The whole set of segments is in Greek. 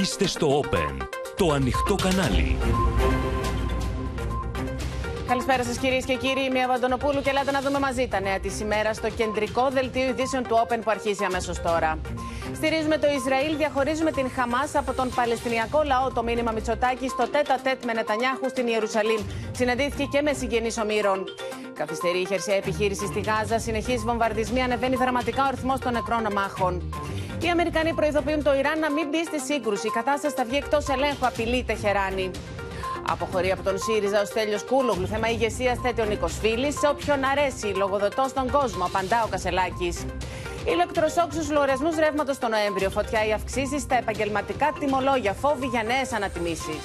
Είστε στο Open, το ανοιχτό κανάλι. Καλησπέρα σας, κυρίες και κύριοι. Είμαι η Αβαντονοπούλου και ελάτε να δούμε μαζί τα νέα της ημέρα στο κεντρικό δελτίο ειδήσεων του Open που αρχίζει αμέσως τώρα. Στηρίζουμε το Ισραήλ, διαχωρίζουμε την Χαμάς από τον Παλαιστινιακό λαό. Το μήνυμα Μητσοτάκη στο τέτα τέτ με Νετανιάχου στην Ιερουσαλήμ. Συναντήθηκε και με συγγενείς ομήρων. Καθυστερεί η χερσαία επιχείρηση στη Γάζα. Συνεχίζει βομβαρδισμοί, ανεβαίνει δραματικά ο αριθμό των νεκρών αμάχων. Οι Αμερικανοί προειδοποιούν το Ιράν να μην μπει στη σύγκρουση. Η κατάσταση θα βγει εκτός ελέγχου, απειλεί Τεχεράνη. Αποχωρεί από τον ΣΥΡΙΖΑ ο Στέλιος Κούλογλου. Θέμα ηγεσίας θέτει ο Νίκος Φίλης. Σε όποιον αρέσει, λογοδοτό στον κόσμο, απαντά ο Κασελάκης. Ηλεκτροσόκ στου λογαριασμούς ρεύματος το Νοέμβριο. Φωτιά οι αυξήσεις στα επαγγελματικά τιμολόγια. Φόβοι για νέες ανατιμήσεις.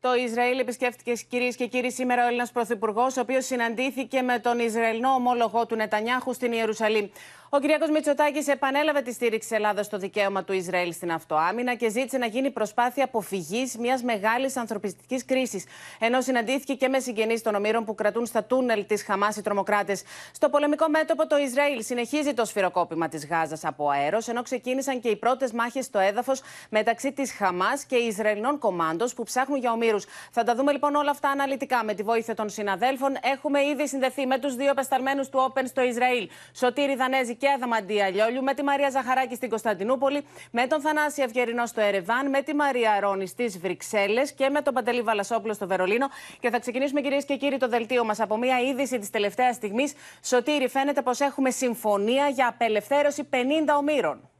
Το Ισραήλ επισκέφτηκε κυρίες και κύριοι σήμερα ο Έλληνας Πρωθυπουργός, ο οποίος συναντήθηκε με τον Ισραηλινό ομόλογο του Νετανιάχου στην Ιερουσαλήμ. Ο κ. Μητσοτάκης επανέλαβε τη στήριξη Ελλάδας στο δικαίωμα του Ισραήλ στην αυτοάμυνα και ζήτησε να γίνει προσπάθεια αποφυγής μιας μεγάλης ανθρωπιστικής κρίσης. Ενώ συναντήθηκε και με συγγενείς των ομήρων που κρατούν στα τούνελ της Χαμάς οι τρομοκράτες. Στο πολεμικό μέτωπο, το Ισραήλ συνεχίζει το σφυροκόπημα της Γάζας από αέρος, ενώ ξεκίνησαν και οι πρώτες μάχες στο έδαφος μεταξύ της Χαμάς και Ισραηλινών κομμάντο που ψάχνουν για ομήρους. Θα τα δούμε λοιπόν όλα αυτά αναλυτικά με τη βοήθεια των συναδέλφων. Έχουμε ήδη συνδεθεί με τους δύο πεσταλμένου του Open στο Ισραήλ. Σωτήρη Δανέζη και Αδαμαντία Λιόλιου, με τη Μαρία Ζαχαράκη στην Κωνσταντινούπολη, με τον Θανάση Αυγερινό στο Ερεβάν, με τη Μαρία Ρόνη στις Βρυξέλλες και με τον Παντελή Βαλασόπουλο στο Βερολίνο. Και θα ξεκινήσουμε, κυρίες και κύριοι, το δελτίο μας από μια είδηση της τελευταίας στιγμής. Σωτήρη, φαίνεται πως έχουμε συμφωνία για απελευθέρωση 50 ομήρων.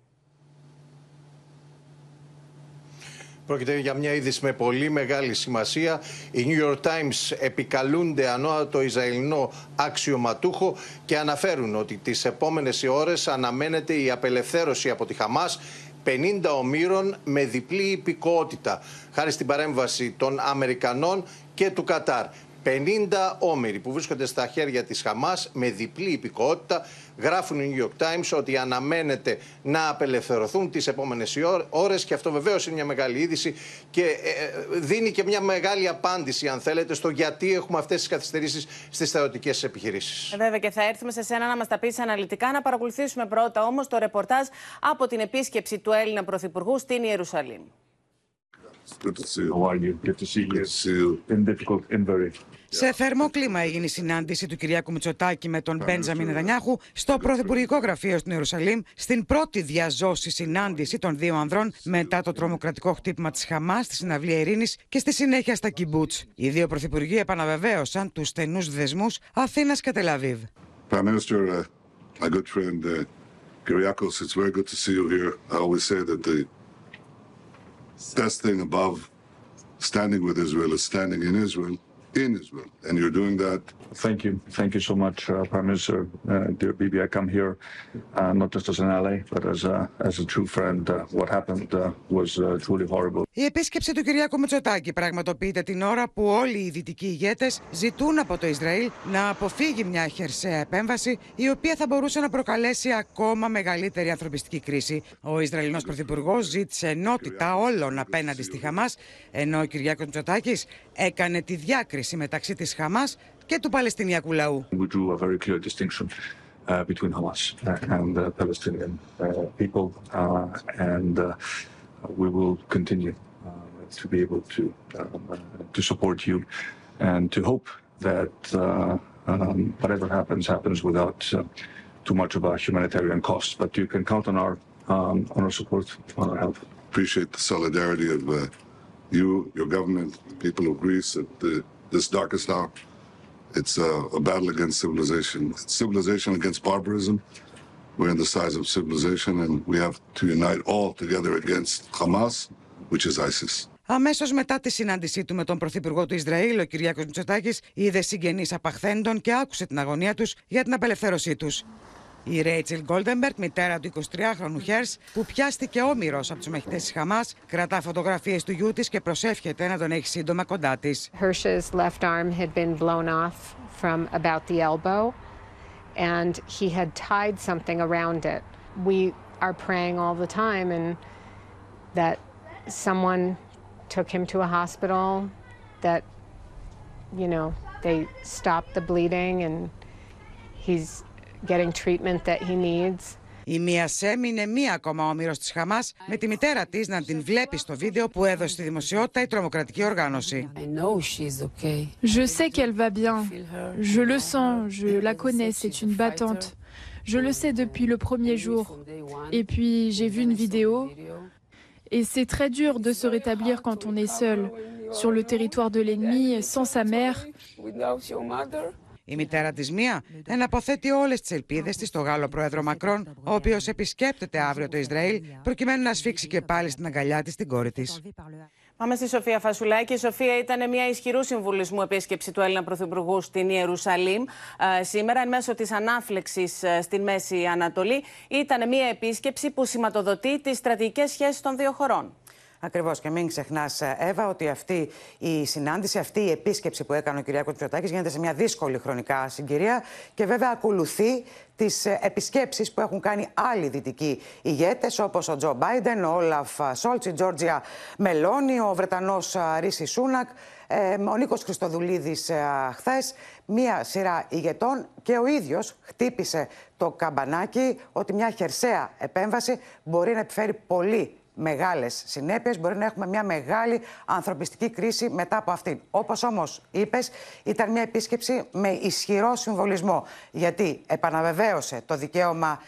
Πρόκειται για μια είδηση με πολύ μεγάλη σημασία. Οι New York Times επικαλούνται ανώτατο Ισραηλινό αξιωματούχο και αναφέρουν ότι τις επόμενες ώρες αναμένεται η απελευθέρωση από τη Χαμάς 50 ομήρων με διπλή υπηκότητα, χάρη στην παρέμβαση των Αμερικανών και του Κατάρ. 50 όμοιροι που βρίσκονται στα χέρια της Χαμάς με διπλή υπηκότητα γράφουν οι New York Times ότι αναμένεται να απελευθερωθούν τις επόμενες ώρες και αυτό βεβαίως είναι μια μεγάλη είδηση και ε, ε, δίνει και μια μεγάλη απάντηση αν θέλετε στο γιατί έχουμε αυτές τις καθυστερήσεις στις θεωρητικές επιχειρήσεις. Ε, βέβαια και θα έρθουμε σε σένα να μας τα πεις αναλυτικά να παρακολουθήσουμε πρώτα όμως το ρεπορτάζ από την επίσκεψη του Έλληνα Πρωθυπουργού στην Ιερουσαλήμ. Good to see you. How are you? Good to see you. Good to see you. In difficult, in very σε θερμό κλίμα έγινε η συνάντηση του Κυριάκου Μητσοτάκη με τον Μπέντζαμιν Νετανιάχου στο Πρωθυπουργικό Γραφείο στην Ιερουσαλήμ, στην πρώτη διαζώση συνάντηση των δύο ανδρών μετά το τρομοκρατικό χτύπημα της Χαμάς στη συναυλία Ειρήνης και στη συνέχεια στα Κιμπούτς. Οι δύο πρωθυπουργοί επαναβεβαίωσαν τους στενούς δεσμούς Αθήνας και Τελαβίβ. Prime Minister, uh, my good friend uh, Kyriakos, it's very good to see you here. I always say that the best thing above standing with Israel is standing in Israel. in Israel, and you're doing that. Thank you. Thank you so much, uh, Prime Minister. Uh, dear Bibi, I come here uh, not just as an ally, but as a, as a true friend. Uh, what happened uh, was uh, truly horrible. Η επίσκεψη του Κυριάκου Μητσοτάκη πραγματοποιείται την ώρα που όλοι οι δυτικοί ηγέτες ζητούν από το Ισραήλ να αποφύγει μια χερσαία επέμβαση η οποία θα μπορούσε να προκαλέσει ακόμα μεγαλύτερη ανθρωπιστική κρίση. Ο Ισραηλινός Πρωθυπουργός ζήτησε ενότητα όλων απέναντι στη Χαμάς, ενώ ο Κυριάκος Μητσοτάκης έκανε τη διάκριση μεταξύ της Χαμάς και του Παλαιστινιακού λαού. We drew a very clear distinction uh, between Hamas and the Palestinian uh, people uh, and uh, we will continue uh, to be able to um, to support you and to hope that uh, um, whatever happens happens without uh, too much of a humanitarian cost. But you can count on our um, on our support, on our help. Appreciate the solidarity of uh, you, your government, people of Greece at the, this darkest hour. It's a, a battle against civilization. It's civilization against barbarism. We're in the size of civilization, and we have to unite all together against Hamas, which is ISIS. Αμέσω μετά τη συνάντησή του με τον Πρωθυπουργό του Ισραήλ, ο Κυριάκο Μητσοτάκη, είδε συγγενεί απαχθέντων και άκουσε την αγωνία του για την απελευθέρωσή του. Η Ρέιτσελ Γκόλτεμπερτ, μητέρα του 23χρονου Χερς, που πιάστηκε όμηρος από τους μαχητές της Χαμάς, κρατά φωτογραφίες του γιου της και προσεύχεται να τον έχει σύντομα κοντά της. Hirsch's left arm had been blown off from about the elbow, and he had tied something around it. We are praying all the time, and that someone took him to a hospital, that, you know, they stopped the bleeding, and he's getting treatment that he needs. Η Μία Σέμ είναι μία ακόμα όμοιρο τη Χαμά, με τη μητέρα τη να την βλέπει στο βίντεο που έδωσε στη δημοσιότητα η τρομοκρατική οργάνωση. Je sais qu'elle va bien. Je le sens, je la connais, c'est une battante. Je le sais depuis le premier jour. Et puis j'ai vu une vidéo. Et c'est très dur de se rétablir quand on est seul, sur le territoire de l'ennemi, sans sa mère. Η μητέρα της Μία εναποθέτει όλες τις ελπίδες της στο Γάλλο πρόεδρο Μακρόν, ο οποίος επισκέπτεται αύριο το Ισραήλ, προκειμένου να σφίξει και πάλι στην αγκαλιά της την κόρη της. Πάμε στη Σοφία Φασουλάκη. Η Σοφία ήταν μια ισχυρού συμβουλισμού επίσκεψη του Έλληνα Πρωθυπουργού στην Ιερουσαλήμ. Ε, σήμερα, εν μέσω της ανάφλεξης ε, στην Μέση Ανατολή, ήταν μια επίσκεψη που σηματοδοτεί τις στρατηγικές σχέσεις των δύο χωρών. Ακριβώς. Και μην ξεχνάς, Εύα, ότι αυτή η συνάντηση, αυτή η επίσκεψη που έκανε ο κ. Μητσοτάκης γίνεται σε μια δύσκολη χρονικά συγκυρία και βέβαια ακολουθεί τις επισκέψεις που έχουν κάνει άλλοι δυτικοί ηγέτες, όπως ο Τζο Μπάιντεν, ο Όλαφ Σόλτς, η Τζόρτζια Μελώνη, ο Βρετανός Ρίση Σούνακ, ο Νίκος Χριστοδουλίδης χθες. Μία σειρά ηγετών και ο ίδιος χτύπησε το καμπανάκι ότι μια χερσαία επέμβαση μπορεί να επιφέρει πολύ μεγάλες συνέπειες, μπορεί να έχουμε μια μεγάλη ανθρωπιστική κρίση μετά από αυτήν. Όπως όμως είπες, ήταν μια επίσκεψη με ισχυρό συμβολισμό, γιατί επαναβεβαίωσε το δικαίωμα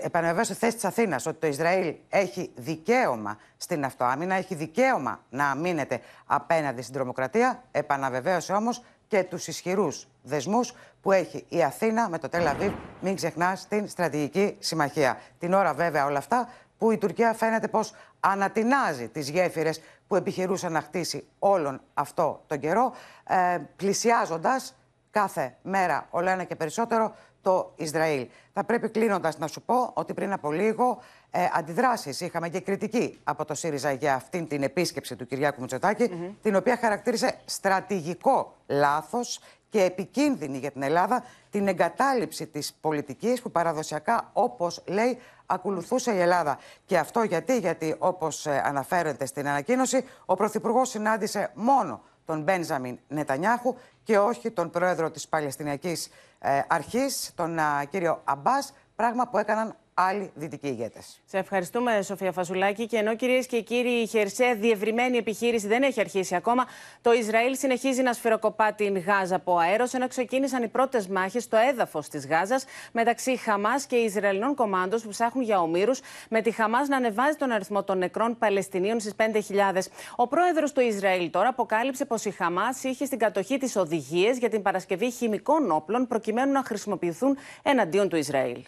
επαναβεβαίωσε θέση της Αθήνας ότι το Ισραήλ έχει δικαίωμα στην αυτοάμυνα, έχει δικαίωμα να αμήνεται απέναντι στην τρομοκρατία. Επαναβεβαίωσε όμως και τους ισχυρούς δεσμούς που έχει η Αθήνα με το Τελαβίβ, μην ξεχνάς, στην στρατηγική συμμαχία. Την ώρα βέβαια όλα αυτά που η Τουρκία φαίνεται πως ανατινάζει τις γέφυρες που επιχειρούσε να χτίσει όλον αυτό τον καιρό, ε, πλησιάζοντας κάθε μέρα όλο ένα και περισσότερο το Ισραήλ. Θα πρέπει κλείνοντας να σου πω ότι πριν από λίγο ε, αντιδράσεις είχαμε και κριτική από το ΣΥΡΙΖΑ για αυτήν την επίσκεψη του Κυριάκου Μητσοτάκη, την οποία χαρακτήρισε στρατηγικό λάθος και επικίνδυνη για την Ελλάδα την εγκατάλειψη της πολιτικής που παραδοσιακά, όπως λέει, ακολουθούσε η Ελλάδα. Και αυτό γιατί, γιατί όπως ε, αναφέρεται στην ανακοίνωση, ο Πρωθυπουργός συνάντησε μόνο τον Μπένζαμιν Νετανιάχου και όχι τον πρόεδρο της Παλαιστινιακής ε, Αρχής, τον κύριο Αμπάς, πράγμα που έκαναν άλλοι δυτικοί ηγέτες. Σε ευχαριστούμε, Σοφία Φασουλάκη. Και ενώ κυρίες και κύριοι, η χερσαία διευρυμένη επιχείρηση δεν έχει αρχίσει ακόμα, το Ισραήλ συνεχίζει να σφυροκοπά την Γάζα από αέρος, ενώ ξεκίνησαν οι πρώτες μάχες στο έδαφος της Γάζας μεταξύ Χαμάς και Ισραηλινών κομμάτων που ψάχνουν για ομήρους, με τη Χαμάς να ανεβάζει τον αριθμό των νεκρών Παλαιστινίων στις 5.000. Ο πρόεδρος του Ισραήλ τώρα αποκάλυψε πως η Χαμάς είχε στην κατοχή τη οδηγίες για την παρασκευή χημικών όπλων προκειμένου να χρησιμοποιηθούν εναντίον του Ισραήλ.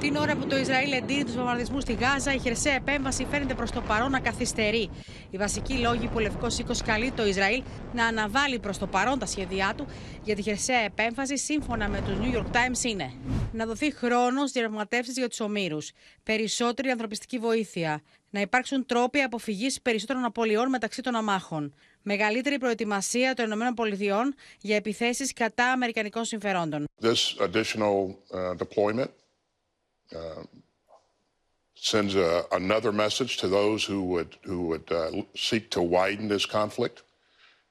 Την ώρα που το Ισραήλ εντείνει τους βομβαρδισμούς στη Γάζα, η χερσαία επέμβαση φαίνεται προς το παρόν να καθυστερεί. Οι βασικοί λόγοι που ο Λευκός Οίκος καλεί το Ισραήλ να αναβάλει προς το παρόν τα σχέδιά του για τη χερσαία επέμβαση, σύμφωνα με τους New York Times, είναι να δοθεί χρόνος διαπραγματεύσεις για τους ομήρους, περισσότερη ανθρωπιστική βοήθεια, να υπάρξουν τρόποι αποφυγής περισσότερων απολειών μεταξύ των αμάχων, μεγαλύτερη προετοιμασία των ΗΠΑ για επιθέσει κατά Αμερικανικών συμφερόντων. This additional uh, deployment uh, sends a, another message to those who would who would uh, seek to widen this conflict.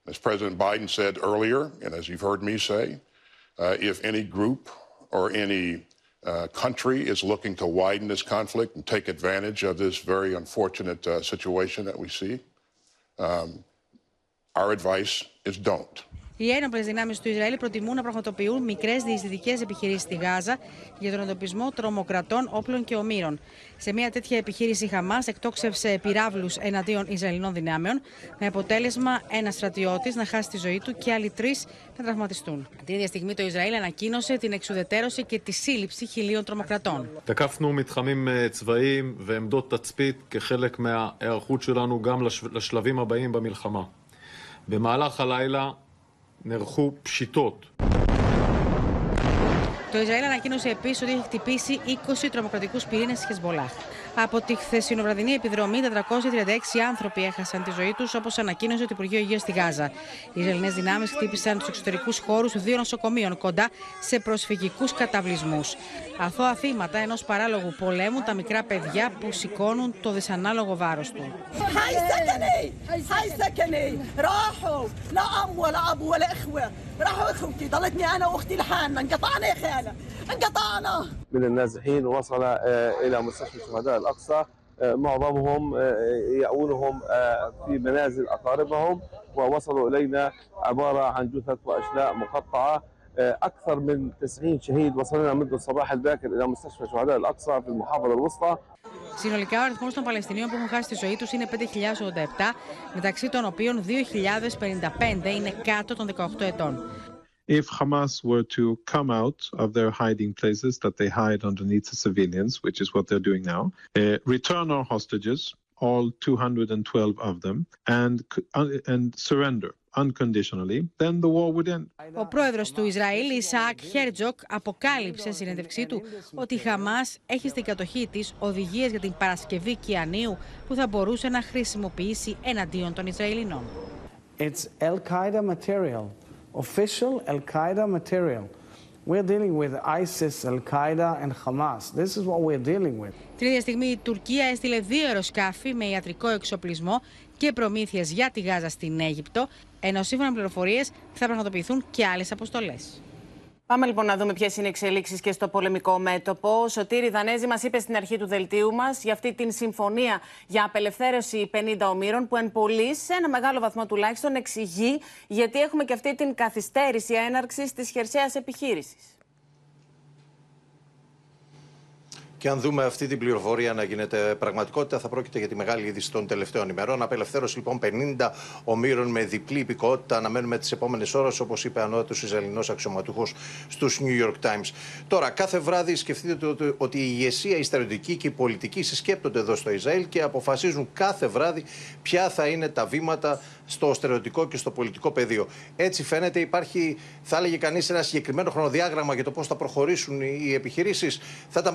As President Biden said earlier, and as you've heard me say, uh, if any group or any uh, country is looking to widen this conflict and take advantage of this very unfortunate uh, situation that we see, um, our advice is don't. Οι ένοπλε δυνάμει του Ισραήλ προτιμούν να πραγματοποιούν μικρέ διεισδυτικέ επιχειρήσει στη Γάζα για τον εντοπισμό τρομοκρατών, όπλων και ομήρων. Σε μια τέτοια επιχείρηση, η Χαμά εκτόξευσε πυράβλου εναντίον Ισραηλινών δυνάμεων, με αποτέλεσμα ένα στρατιώτη να χάσει τη ζωή του και άλλοι τρει να τραυματιστούν. Την ίδια στιγμή, το Ισραήλ ανακοίνωσε την εξουδετέρωση και τη σύλληψη χιλίων τρομοκρατών. תקפנו מתחמים צבאיים ועמדות תצפית כחלק מההיערכות שלנו גם לשלבים הבאים במלחמה. במהלך הלילה נערכו פשיטות. Το Ισραήλ ανακοίνωσε επίση ότι έχει χτυπήσει 20 τρομοκρατικού πυρήνε τη Χεσμολάχ. Από τη χθεσινοβραδινή επιδρομή, 436 άνθρωποι έχασαν τη ζωή τους, όπως ανακοίνωσε το Υπουργείο Υγείας στη Γάζα. Οι Ισραηλινές δυνάμεις χτύπησαν του εξωτερικούς χώρους δύο νοσοκομείων κοντά σε προσφυγικούς καταβλισμούς. Αθώα θύματα ενός παράλογου πολέμου, τα μικρά παιδιά που σηκώνουν το δυσανάλογο βάρος του. من النازحين وصل الى مستشفى شهداء الاقصى معظمهم يأونهم في منازل اقاربهم ووصلوا الينا عباره عن جثث واشلاء مقطعه اكثر من 90 شهيد وصلنا منذ الصباح الباكر الى مستشفى شهداء الاقصى في المحافظه الوسطى Συνολικά, ο αριθμό των Παλαιστινίων που έχουν χάσει τη ζωή του είναι 5.087, μεταξύ των οποίων 2.055 είναι κάτω των 18 ετών. If Hamas were to come out of their hiding places that they hide underneath the civilians, which is what they're doing now, uh, return our hostages, all 212 of them, and and surrender unconditionally, then the war would end. Ο πρόεδρος του Ισραήλ, Ισαάκ Χέρτζοκ, αποκάλυψε στη συνέντευξή του ότι η Χαμάς έχει στην κατοχή της οδηγίες για την παρασκευή κυανίου που θα μπορούσε να χρησιμοποιήσει εναντίον των Ισραηλινών. It's Al-Qaeda material. Official Al Qaeda material. We're dealing with ISIS, Al Qaeda, and Hamas. This is what we're dealing with. Την ίδια στιγμή η Τουρκία έστειλε δύο αεροσκάφη με ιατρικό εξοπλισμό και προμήθειες για τη Γάζα στην Αίγυπτο, ενώ σύμφωνα με πληροφορίες θα πραγματοποιηθούν και άλλες αποστολές. Πάμε λοιπόν να δούμε ποιες είναι οι εξελίξεις και στο πολεμικό μέτωπο. Ο Σωτήρη Δανέζη μας είπε στην αρχή του δελτίου μας για αυτή την συμφωνία για απελευθέρωση 50 ομήρων, που εν πολύ σε ένα μεγάλο βαθμό τουλάχιστον εξηγεί γιατί έχουμε και αυτή την καθυστέρηση έναρξης της χερσαίας επιχείρησης. Και αν δούμε αυτή την πληροφορία να γίνεται πραγματικότητα, θα πρόκειται για τη μεγάλη είδηση των τελευταίων ημερών. Απελευθέρωση λοιπόν 50 ομήρων με διπλή υπηκότητα. Αναμένουμε τις επόμενες ώρες, όπως είπε ανώτατος Ισραηλινός αξιωματούχος στους New York Times. Τώρα, κάθε βράδυ σκεφτείτε ότι, ότι η ηγεσία, η στρατιωτική και η πολιτική συσκέπτονται εδώ στο Ισραήλ και αποφασίζουν κάθε βράδυ ποια θα είναι τα βήματα στο στερεωτικό και στο πολιτικό πεδίο. Έτσι φαίνεται υπάρχει, θα έλεγε κανείς, ένα συγκεκριμένο χρονοδιάγραμμα για το πώς θα προχωρήσουν οι επιχειρήσεις. Θα ήταν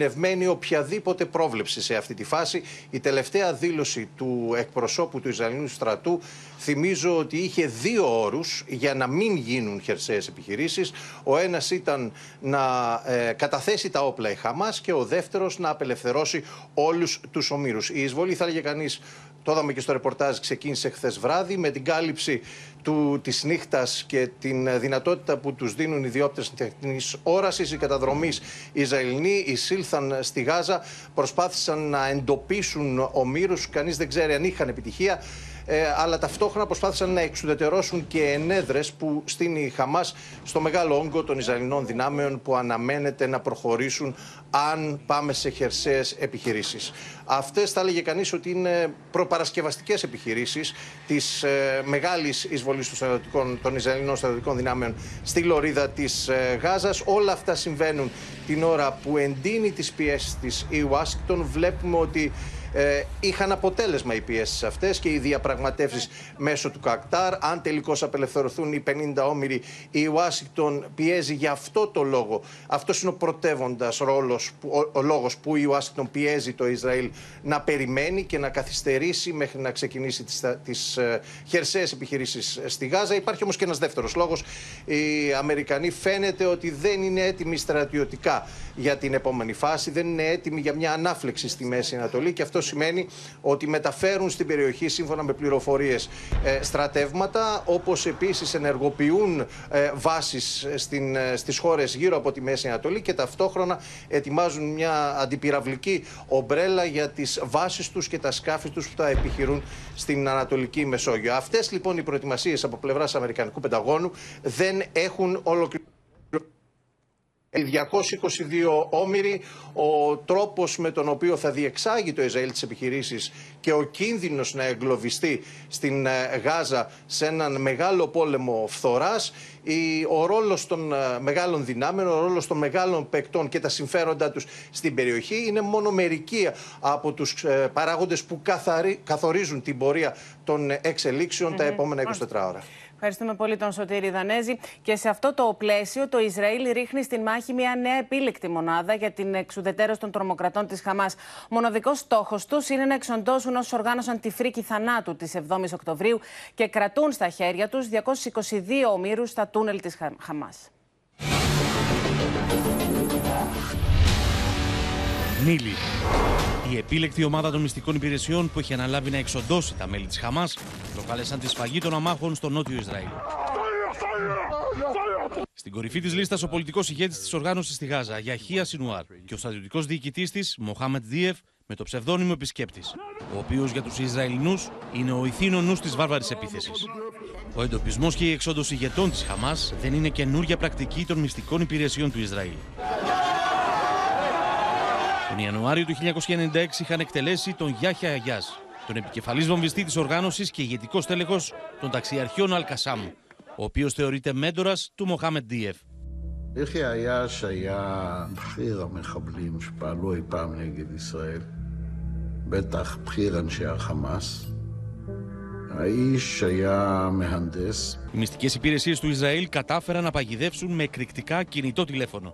παρακινδυνευμένη οποιαδήποτε πρόβλεψη σε αυτή τη φάση. Η τελευταία δήλωση του εκπροσώπου του Ισραηλινού στρατού θυμίζω ότι είχε δύο όρους για να μην γίνουν χερσαίες επιχειρήσεις. Ο ένας ήταν να ε, καταθέσει τα όπλα η Χαμάς και ο δεύτερος να απελευθερώσει όλους τους ομήρους. Η εισβολή, θα έλεγε κανείς, το είδαμε και στο ρεπορτάζ, ξεκίνησε χθες βράδυ με την κάλυψη του, της νύχτας και την δυνατότητα που τους δίνουν οι διόπτες τεχνικής όρασης. Οι καταδρομείς Ισραηλινοί εισήλθαν στη Γάζα, προσπάθησαν να εντοπίσουν ομήρους, κανείς δεν ξέρει αν είχαν επιτυχία. Ε, αλλά ταυτόχρονα προσπάθησαν να εξουδετερώσουν και ενέδρες που στείνει η Χαμάς στο μεγάλο όγκο των Ισραηλινών δυνάμεων που αναμένεται να προχωρήσουν αν πάμε σε χερσαίες επιχειρήσεις. Αυτές θα έλεγε κανείς ότι είναι προπαρασκευαστικές επιχειρήσεις της ε, μεγάλης εισβολής των, των Ισραηλινών στρατιωτικών δυνάμεων στη λωρίδα της ε, Γάζας. Όλα αυτά συμβαίνουν την ώρα που εντείνει τις πιέσεις της η Ουάσιγκτον. Βλέπουμε ότι ε, είχαν αποτέλεσμα οι πιέσεις αυτές και οι διαπραγματεύσεις μέσω του Κακτάρ. Αν τελικώς απελευθερωθούν οι 50 όμοιροι, η Ουάσιγκτον πιέζει για αυτό το λόγο. Αυτός είναι ο πρωτεύοντας ρόλος, ο, ο λόγος που η Ουάσιγκτον πιέζει το Ισραήλ να περιμένει και να καθυστερήσει μέχρι να ξεκινήσει τις ε, χερσαίες επιχειρήσεις στη Γάζα. Υπάρχει όμως και ένας δεύτερος λόγος. Οι Αμερικανοί φαίνεται ότι δεν είναι έτοιμοι στρατιωτικά για την επόμενη φάση, δεν είναι έτοιμοι για μια ανάφλεξη στη Μέση Ανατολή και αυτό σημαίνει ότι μεταφέρουν στην περιοχή σύμφωνα με πληροφορίες ε, στρατεύματα όπως επίσης ενεργοποιούν ε, βάσεις στην, ε, στις χώρες γύρω από τη Μέση Ανατολή και ταυτόχρονα ετοιμάζουν μια αντιπυραυλική ομπρέλα για τις βάσεις τους και τα σκάφη τους που θα επιχειρούν στην Ανατολική Μεσόγειο. Αυτές λοιπόν οι προετοιμασίες από πλευράς Αμερικανικού Πενταγώνου δεν έχουν ολοκληρωθεί. Οι 222 όμοιροι, ο τρόπος με τον οποίο θα διεξάγει το Ισραήλ τις επιχειρήσεις και ο κίνδυνος να εγκλωβιστεί στην Γάζα σε έναν μεγάλο πόλεμο φθοράς, ο ρόλος των μεγάλων δυνάμεων, ο ρόλος των μεγάλων παικτών και τα συμφέροντά τους στην περιοχή είναι μόνο μερικοί από τους παράγοντες που καθορίζουν την πορεία των εξελίξεων τα επόμενα 24 ώρα. Ευχαριστούμε πολύ τον Σωτήρη Δανέζη. Και σε αυτό το πλαίσιο, το Ισραήλ ρίχνει στην μάχη μια νέα επίλεκτη μονάδα για την εξουδετέρωση των τρομοκρατών της Χαμάς. Ο μοναδικός στόχος τους είναι να εξοντώσουν όσους οργάνωσαν τη φρίκη θανάτου της 7η Οκτωβρίου και κρατούν στα χέρια τους 222 ομήρους στα τούνελ της Χαμάς. Νίλη. Η επίλεκτη ομάδα των μυστικών υπηρεσιών που έχει αναλάβει να εξοντώσει τα μέλη της Χαμάς προκάλεσαν τη σφαγή των αμάχων στο νότιο Ισραήλ. Στην κορυφή της λίστας ο πολιτικός ηγέτης της οργάνωσης στη Γάζα, Γιαχία Σινουάρ, και ο στρατιωτικός διοικητής της, Μοχάμετ Δίεφ, με το ψευδόνυμο επισκέπτης, ο οποίος για τους Ισραηλινούς είναι ο ηθήνο νους της βάρβαρης επίθεσης. Ο εντοπισμός και η εξόντωση ηγετών της Χαμάς δεν είναι καινούργια πρακτική των μυστικών υπηρεσιών του Ισραήλ. Τον Ιανουάριο του 1996 είχαν εκτελέσει τον Γιάχια Αγιάς, τον επικεφαλής βομβιστή της οργάνωσης και ηγετικό τέλεχος των ταξιαρχιών Αλκασάμ, ο οποίος θεωρείται μέντορας του Μοχάμετ Ντίεφ. יחיא עייש היה בכיר המחבלים שפעלו אי פעם נגד ישראל, בטח בכיר אנשי החמאס. האיש היה מהנדס. Οι μυστικέ υπηρεσίε του Ισραήλ κατάφεραν να παγιδεύσουν με εκρηκτικά κινητό τηλέφωνο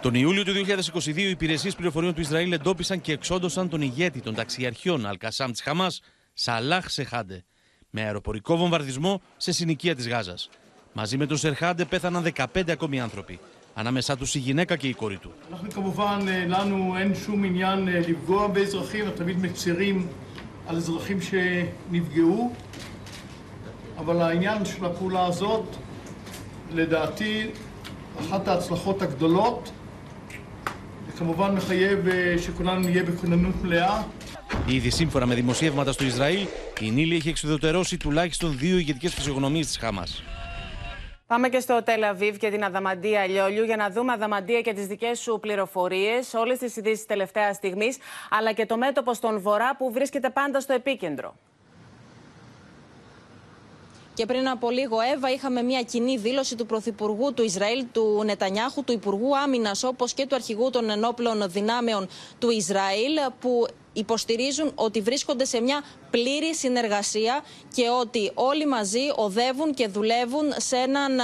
Τον Ιούλιο του 2022 οι υπηρεσίε πληροφοριών του Ισραήλ εντόπισαν και εξόντωσαν τον ηγέτη των ταξιαρχιών Αλκασάμ τη Χαμά, Σαλάχ Σεχάντε, με αεροπορικό βομβαρδισμό σε συνοικία τη Γάζα. Μαζί με τον Σερχάντε πέθαναν 15 ακόμη άνθρωποι, ανάμεσά του η γυναίκα και η κόρη του. אנחנו כמובן, לנו אין שום עניין לפגוע באזרחים, אנחנו תמיד מצרים על אזרחים שנפגעו, אבל העניין של הפעולה הזאת, לדעתי, אחת ההצלחות הגדולות, וכמובן מחייב שכולנו נהיה בכוננות מלאה. Ήδη σύμφωνα με δημοσιεύματα στο Ισραήλ, η Νίλη έχει εξουδετερώσει τουλάχιστον δύο ηγετικέ φυσιογνωμίε τη Χαμά. Πάμε και στο Τελαβίβ και την Αδαμαντία Λιόλιου για να δούμε, Αδαμαντία, και τι δικέ σου πληροφορίε, όλε τι ειδήσει τελευταία στιγμή, αλλά και το μέτωπο στον Βορρά που βρίσκεται πάντα στο επίκεντρο. Και πριν από λίγο, Εύα, είχαμε μια κοινή δήλωση του Πρωθυπουργού του Ισραήλ, του Νετανιάχου, του Υπουργού Άμυνας, όπως και του Αρχηγού των Ενόπλων Δυνάμεων του Ισραήλ, που υποστηρίζουν ότι βρίσκονται σε μια πλήρη συνεργασία και ότι όλοι μαζί οδεύουν και δουλεύουν σε έναν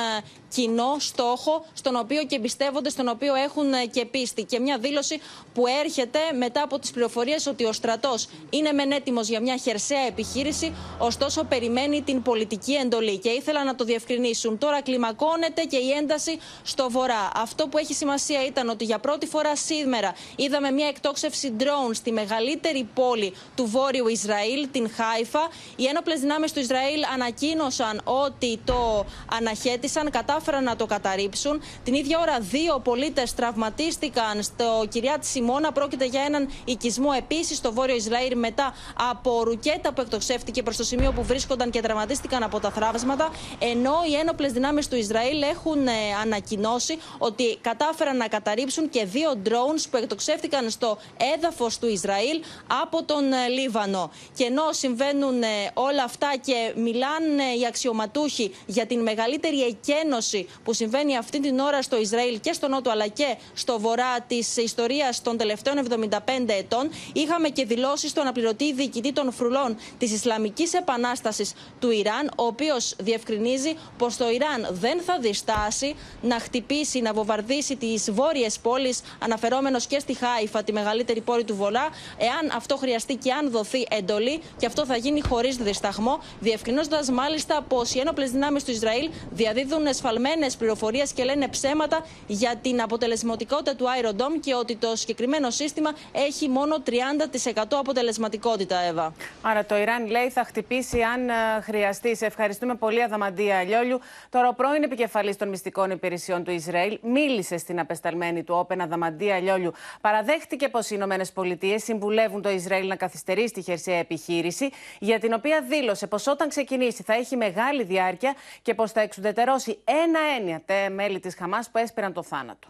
κοινό στόχο, στον οποίο και εμπιστεύονται, στον οποίο έχουν και πίστη. Και μια δήλωση που έρχεται μετά από τις πληροφορίες ότι ο στρατός είναι μεν έτοιμος για μια χερσαία επιχείρηση, ωστόσο περιμένει την πολιτική εντολή. Και ήθελα να το διευκρινίσουν. Τώρα κλιμακώνεται και η ένταση στο βορρά. Αυτό που έχει σημασία ήταν ότι για πρώτη φορά σήμερα είδαμε μια εκτόξευση drone στη μεγαλύτερη πόλη του Βόρειου Ισραήλ, την Χάιφα. Οι ένοπλες δυνάμεις του Ισραήλ ανακοίνωσαν ότι το αναχέτησαν, κατάφεραν να το καταρρύψουν. Την ίδια ώρα, δύο πολίτες τραυματίστηκαν στο Κυριάτ Σιμώνα. Πρόκειται για έναν οικισμό επίσης στο Βόρειο Ισραήλ μετά από ρουκέτα που εκτοξεύτηκε προς το σημείο που βρίσκονταν και τραυματίστηκαν από τα θράβσματα. Ενώ οι ένοπλες δυνάμεις του Ισραήλ έχουν ε, ανακοινώσει ότι κατάφεραν να καταρρύψουν και δύο drones που εκτοξεύτηκαν στο έδαφος του Ισραήλ από τον ε, Λίβανο. Και ενώ συμβαίνουν ε, όλα αυτά και μιλάνε οι αξιωματούχοι για την μεγαλύτερη εκένωση που συμβαίνει αυτή την ώρα στο Ισραήλ και στο Νότο αλλά και στο βορρά της ιστορίας των τελευταίων 75 ετών, είχαμε και δηλώσεις του αναπληρωτή διοικητή των φρουλών της Ισλαμικής Επανάστασης του Ιράν, ο οποίος διευκρινίζει πως το Ιράν δεν θα διστάσει να χτυπήσει, να βομβαρδίσει τις βόρειες πόλεις, αναφερόμενος και στη Χάιφα, τη μεγαλύτερη πόλη του Βολά, εάν αυτό χρειαστεί και αν δοθεί εντολή, και αυτό θα γίνει χωρίς δισταγμό, διευκρινώντας μάλιστα πως οι ένοπλες δυνάμεις του Ισραήλ διαδίδουν εσφαλμένε πληροφορίες και λένε ψέματα για την αποτελεσματικότητα του Iron Dome και ότι το συγκεκριμένο σύστημα έχει μόνο 30% αποτελεσματικότητα, Εύα. Άρα το Ιράν λέει θα χτυπήσει αν ε, χρειαστεί. Σε ευχαριστούμε πολύ, Αδαμαντία Λιόλιου. Τώρα, ο πρώην επικεφαλής των μυστικών υπηρεσιών του Ισραήλ μίλησε στην απεσταλμένη του Όπεν Αδαμαντία Λιόλιου. Παραδέχτηκε πως οι Ηνωμένες Πολιτείες συμβουλεύουν συμβουλεύουν το Ισραήλ να καθυστερήσει τη χερσαία επιχείρηση, για την οποία δήλωσε πως όταν ξεκινήσει θα έχει μεγάλη διάρκεια και πως θα εξουδετερώσει ένα-έννοια τα μέλη τη Χαμά που έσπηραν το θάνατο.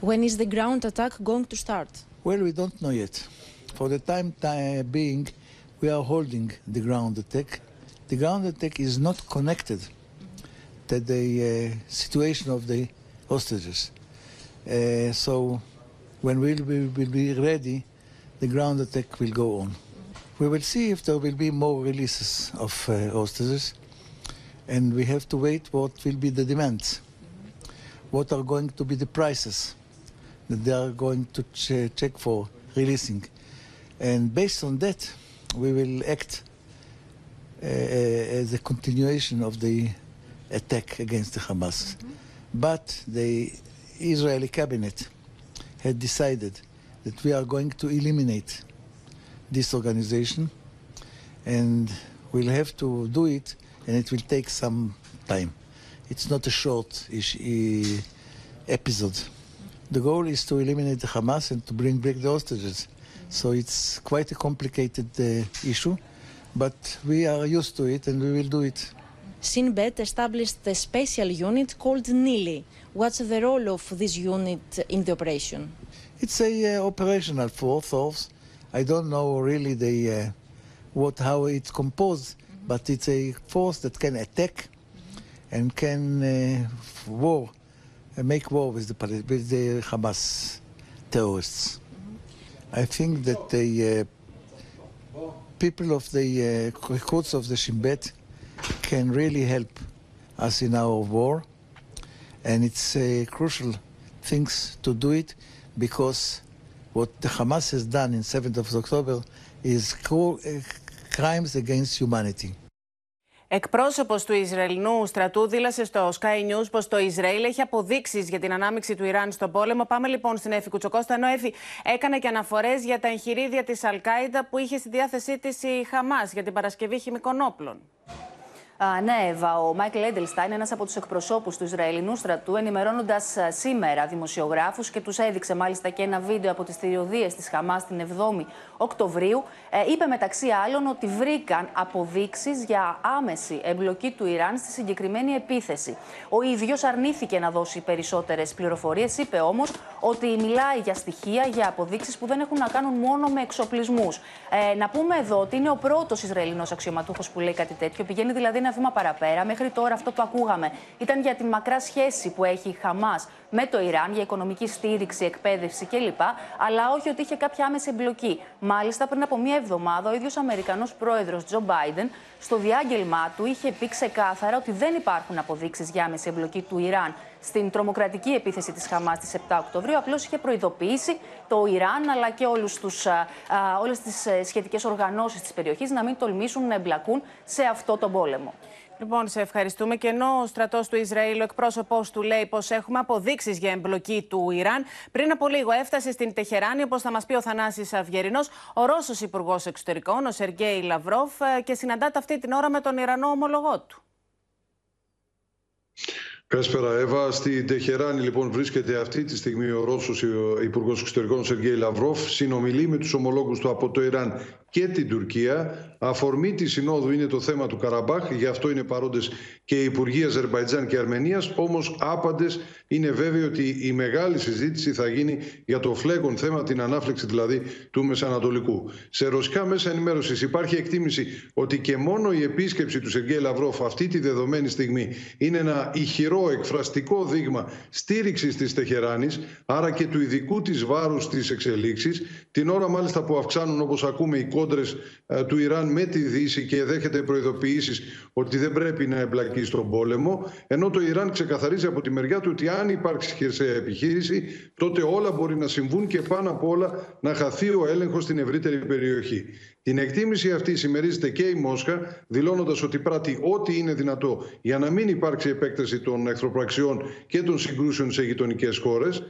When is the ground attack going to start? Well, we don't know yet. For the time being, we are holding the ground attack. The ground attack is not connected to the uh, situation of the hostages. Uh, so when we will we'll be ready, the ground attack will go on. We will see if there will be more releases of uh, hostages, and we have to wait what will be the demands. What are going to be the prices that they are going to ch check for releasing. And based on that, we will act uh, as a continuation of the attack against the Hamas. But the Israeli cabinet had decided that we are going to eliminate this organization and we'll have to do it and it will take some time. It's not a short episode. The goal is to eliminate the Hamas and to bring back the hostages. So it's quite a complicated uh, issue, but we are used to it and we will do it. Shin Bet established a special unit called Nili. What's the role of this unit in the operation? It's a uh, operational force. I don't know really the uh, what how it's composed, but it's a force that can attack and can uh, war, uh, make war with the with the Hamas terrorists. I think that the uh, people of the uh, recruits of the Shin Bet can really help us in our war, and it's uh, crucial things to do it because what the Hamas has done in 7th of October is cru- uh, crimes against humanity. Εκπρόσωπος του Ισραηλινού στρατού δήλωσε στο Sky News πως το Ισραήλ έχει αποδείξεις για την ανάμειξη του Ιράν στον πόλεμο. Πάμε λοιπόν στην Εφη Κουτσοκώστα, ενώ Εφη έκανε και αναφορές για τα εγχειρίδια της Αλκάιντα που είχε στη διάθεσή της η Χαμάς για την παρασκευή χημικών όπλων. Α, ναι, Εύα. Ο Μάικλ Έντελστάιν, ένας από τους εκπροσώπους του Ισραηλινού στρατού, ενημερώνοντας σήμερα δημοσιογράφους και τους έδειξε μάλιστα και ένα βίντεο από τις θηριωδίες της Χαμάς την 7η Οκτωβρίου, ε, είπε μεταξύ άλλων ότι βρήκαν αποδείξεις για άμεση εμπλοκή του Ιράν στη συγκεκριμένη επίθεση. Ο ίδιος αρνήθηκε να δώσει περισσότερες πληροφορίες, είπε όμως ότι μιλάει για στοιχεία, για αποδείξεις που δεν έχουν να κάνουν μόνο με εξοπλισμούς. Ε, να πούμε εδώ ότι είναι ο πρώτος Ισραηλινός αξιωματούχος που λέει κάτι τέτοιο. Πηγαίνει δηλαδή ένα βήμα παραπέρα. Μέχρι τώρα αυτό που ακούγαμε ήταν για τη μακρά σχέση που έχει η Χαμάς με το Ιράν, για οικονομική στήριξη, εκπαίδευση κλπ. Αλλά όχι ότι είχε κάποια άμεση εμπλοκή. Μάλιστα, πριν από μία εβδομάδα, ο ίδιος Αμερικανός πρόεδρος Τζο Μπάιντεν, στο διάγγελμά του, είχε πει ξεκάθαρα ότι δεν υπάρχουν αποδείξεις για άμεση εμπλοκή του Ιράν στην τρομοκρατική επίθεση της Χαμάς τη 7 Οκτωβρίου. Απλώς είχε προειδοποιήσει το Ιράν αλλά και όλους τους, α, α, όλες τις ε, σχετικές οργανώσεις της περιοχής να μην τολμήσουν να εμπλακούν σε αυτό τον πόλεμο. Λοιπόν, σε ευχαριστούμε. Και ενώ ο στρατός του Ισραήλ, ο εκπρόσωπός του, λέει πως έχουμε αποδείξεις για εμπλοκή του Ιράν, πριν από λίγο έφτασε στην Τεχεράνη, όπως θα μας πει ο Θανάσης Αυγερινός, ο Ρώσος Υπουργός Εξωτερικών, ο Σεργέη Λαυρόφ, ε, και συναντάται αυτή την ώρα με τον Ιρανό ομολογό του. Καλησπέρα, Εύα. Στη Τεχεράνη, λοιπόν, βρίσκεται αυτή τη στιγμή ο Ρώσος Υπουργός Εξωτερικών Σεργέη Λαυρόφ. Συνομιλεί με τους ομολόγους του από το Ιράν και την Τουρκία. Αφορμή της συνόδου είναι το θέμα του Καραμπάχ, γι' αυτό είναι παρόντες και οι Υπουργοί Αζερβαϊτζάν και Αρμενίας. Όμως, άπαντες είναι βέβαιοι ότι η μεγάλη συζήτηση θα γίνει για το φλέγον θέμα, την ανάφλεξη δηλαδή του Μεσανατολικού. Σε ρωσικά μέσα ενημέρωσης υπάρχει εκτίμηση ότι και μόνο η επίσκεψη του Σεργέη Λαυρόφ αυτή τη δεδομένη στιγμή είναι ένα ηχηρό εκφραστικό δείγμα στήριξης της Τεχεράνης, άρα και του ειδικού της βάρους στι εξελίξει, την ώρα μάλιστα που αυξάνουν, όπως ακούμε, οι κόντρε του Ιράν με τη Δύση και δέχεται προειδοποιήσεις ότι δεν πρέπει να εμπλακεί στον πόλεμο, ενώ το Ιράν ξεκαθαρίζει από τη μεριά του ότι αν υπάρξει χερσαία επιχείρηση, τότε όλα μπορεί να συμβούν και πάνω απ' όλα να χαθεί ο έλεγχος στην ευρύτερη περιοχή. Την εκτίμηση αυτή συμμερίζεται και η Μόσχα, δηλώνοντας ότι πράττει ό,τι είναι δυνατό για να μην υπάρξει επέκταση των εχθροπραξιών και των συγκρούσεων σε γειτονικές χώρες.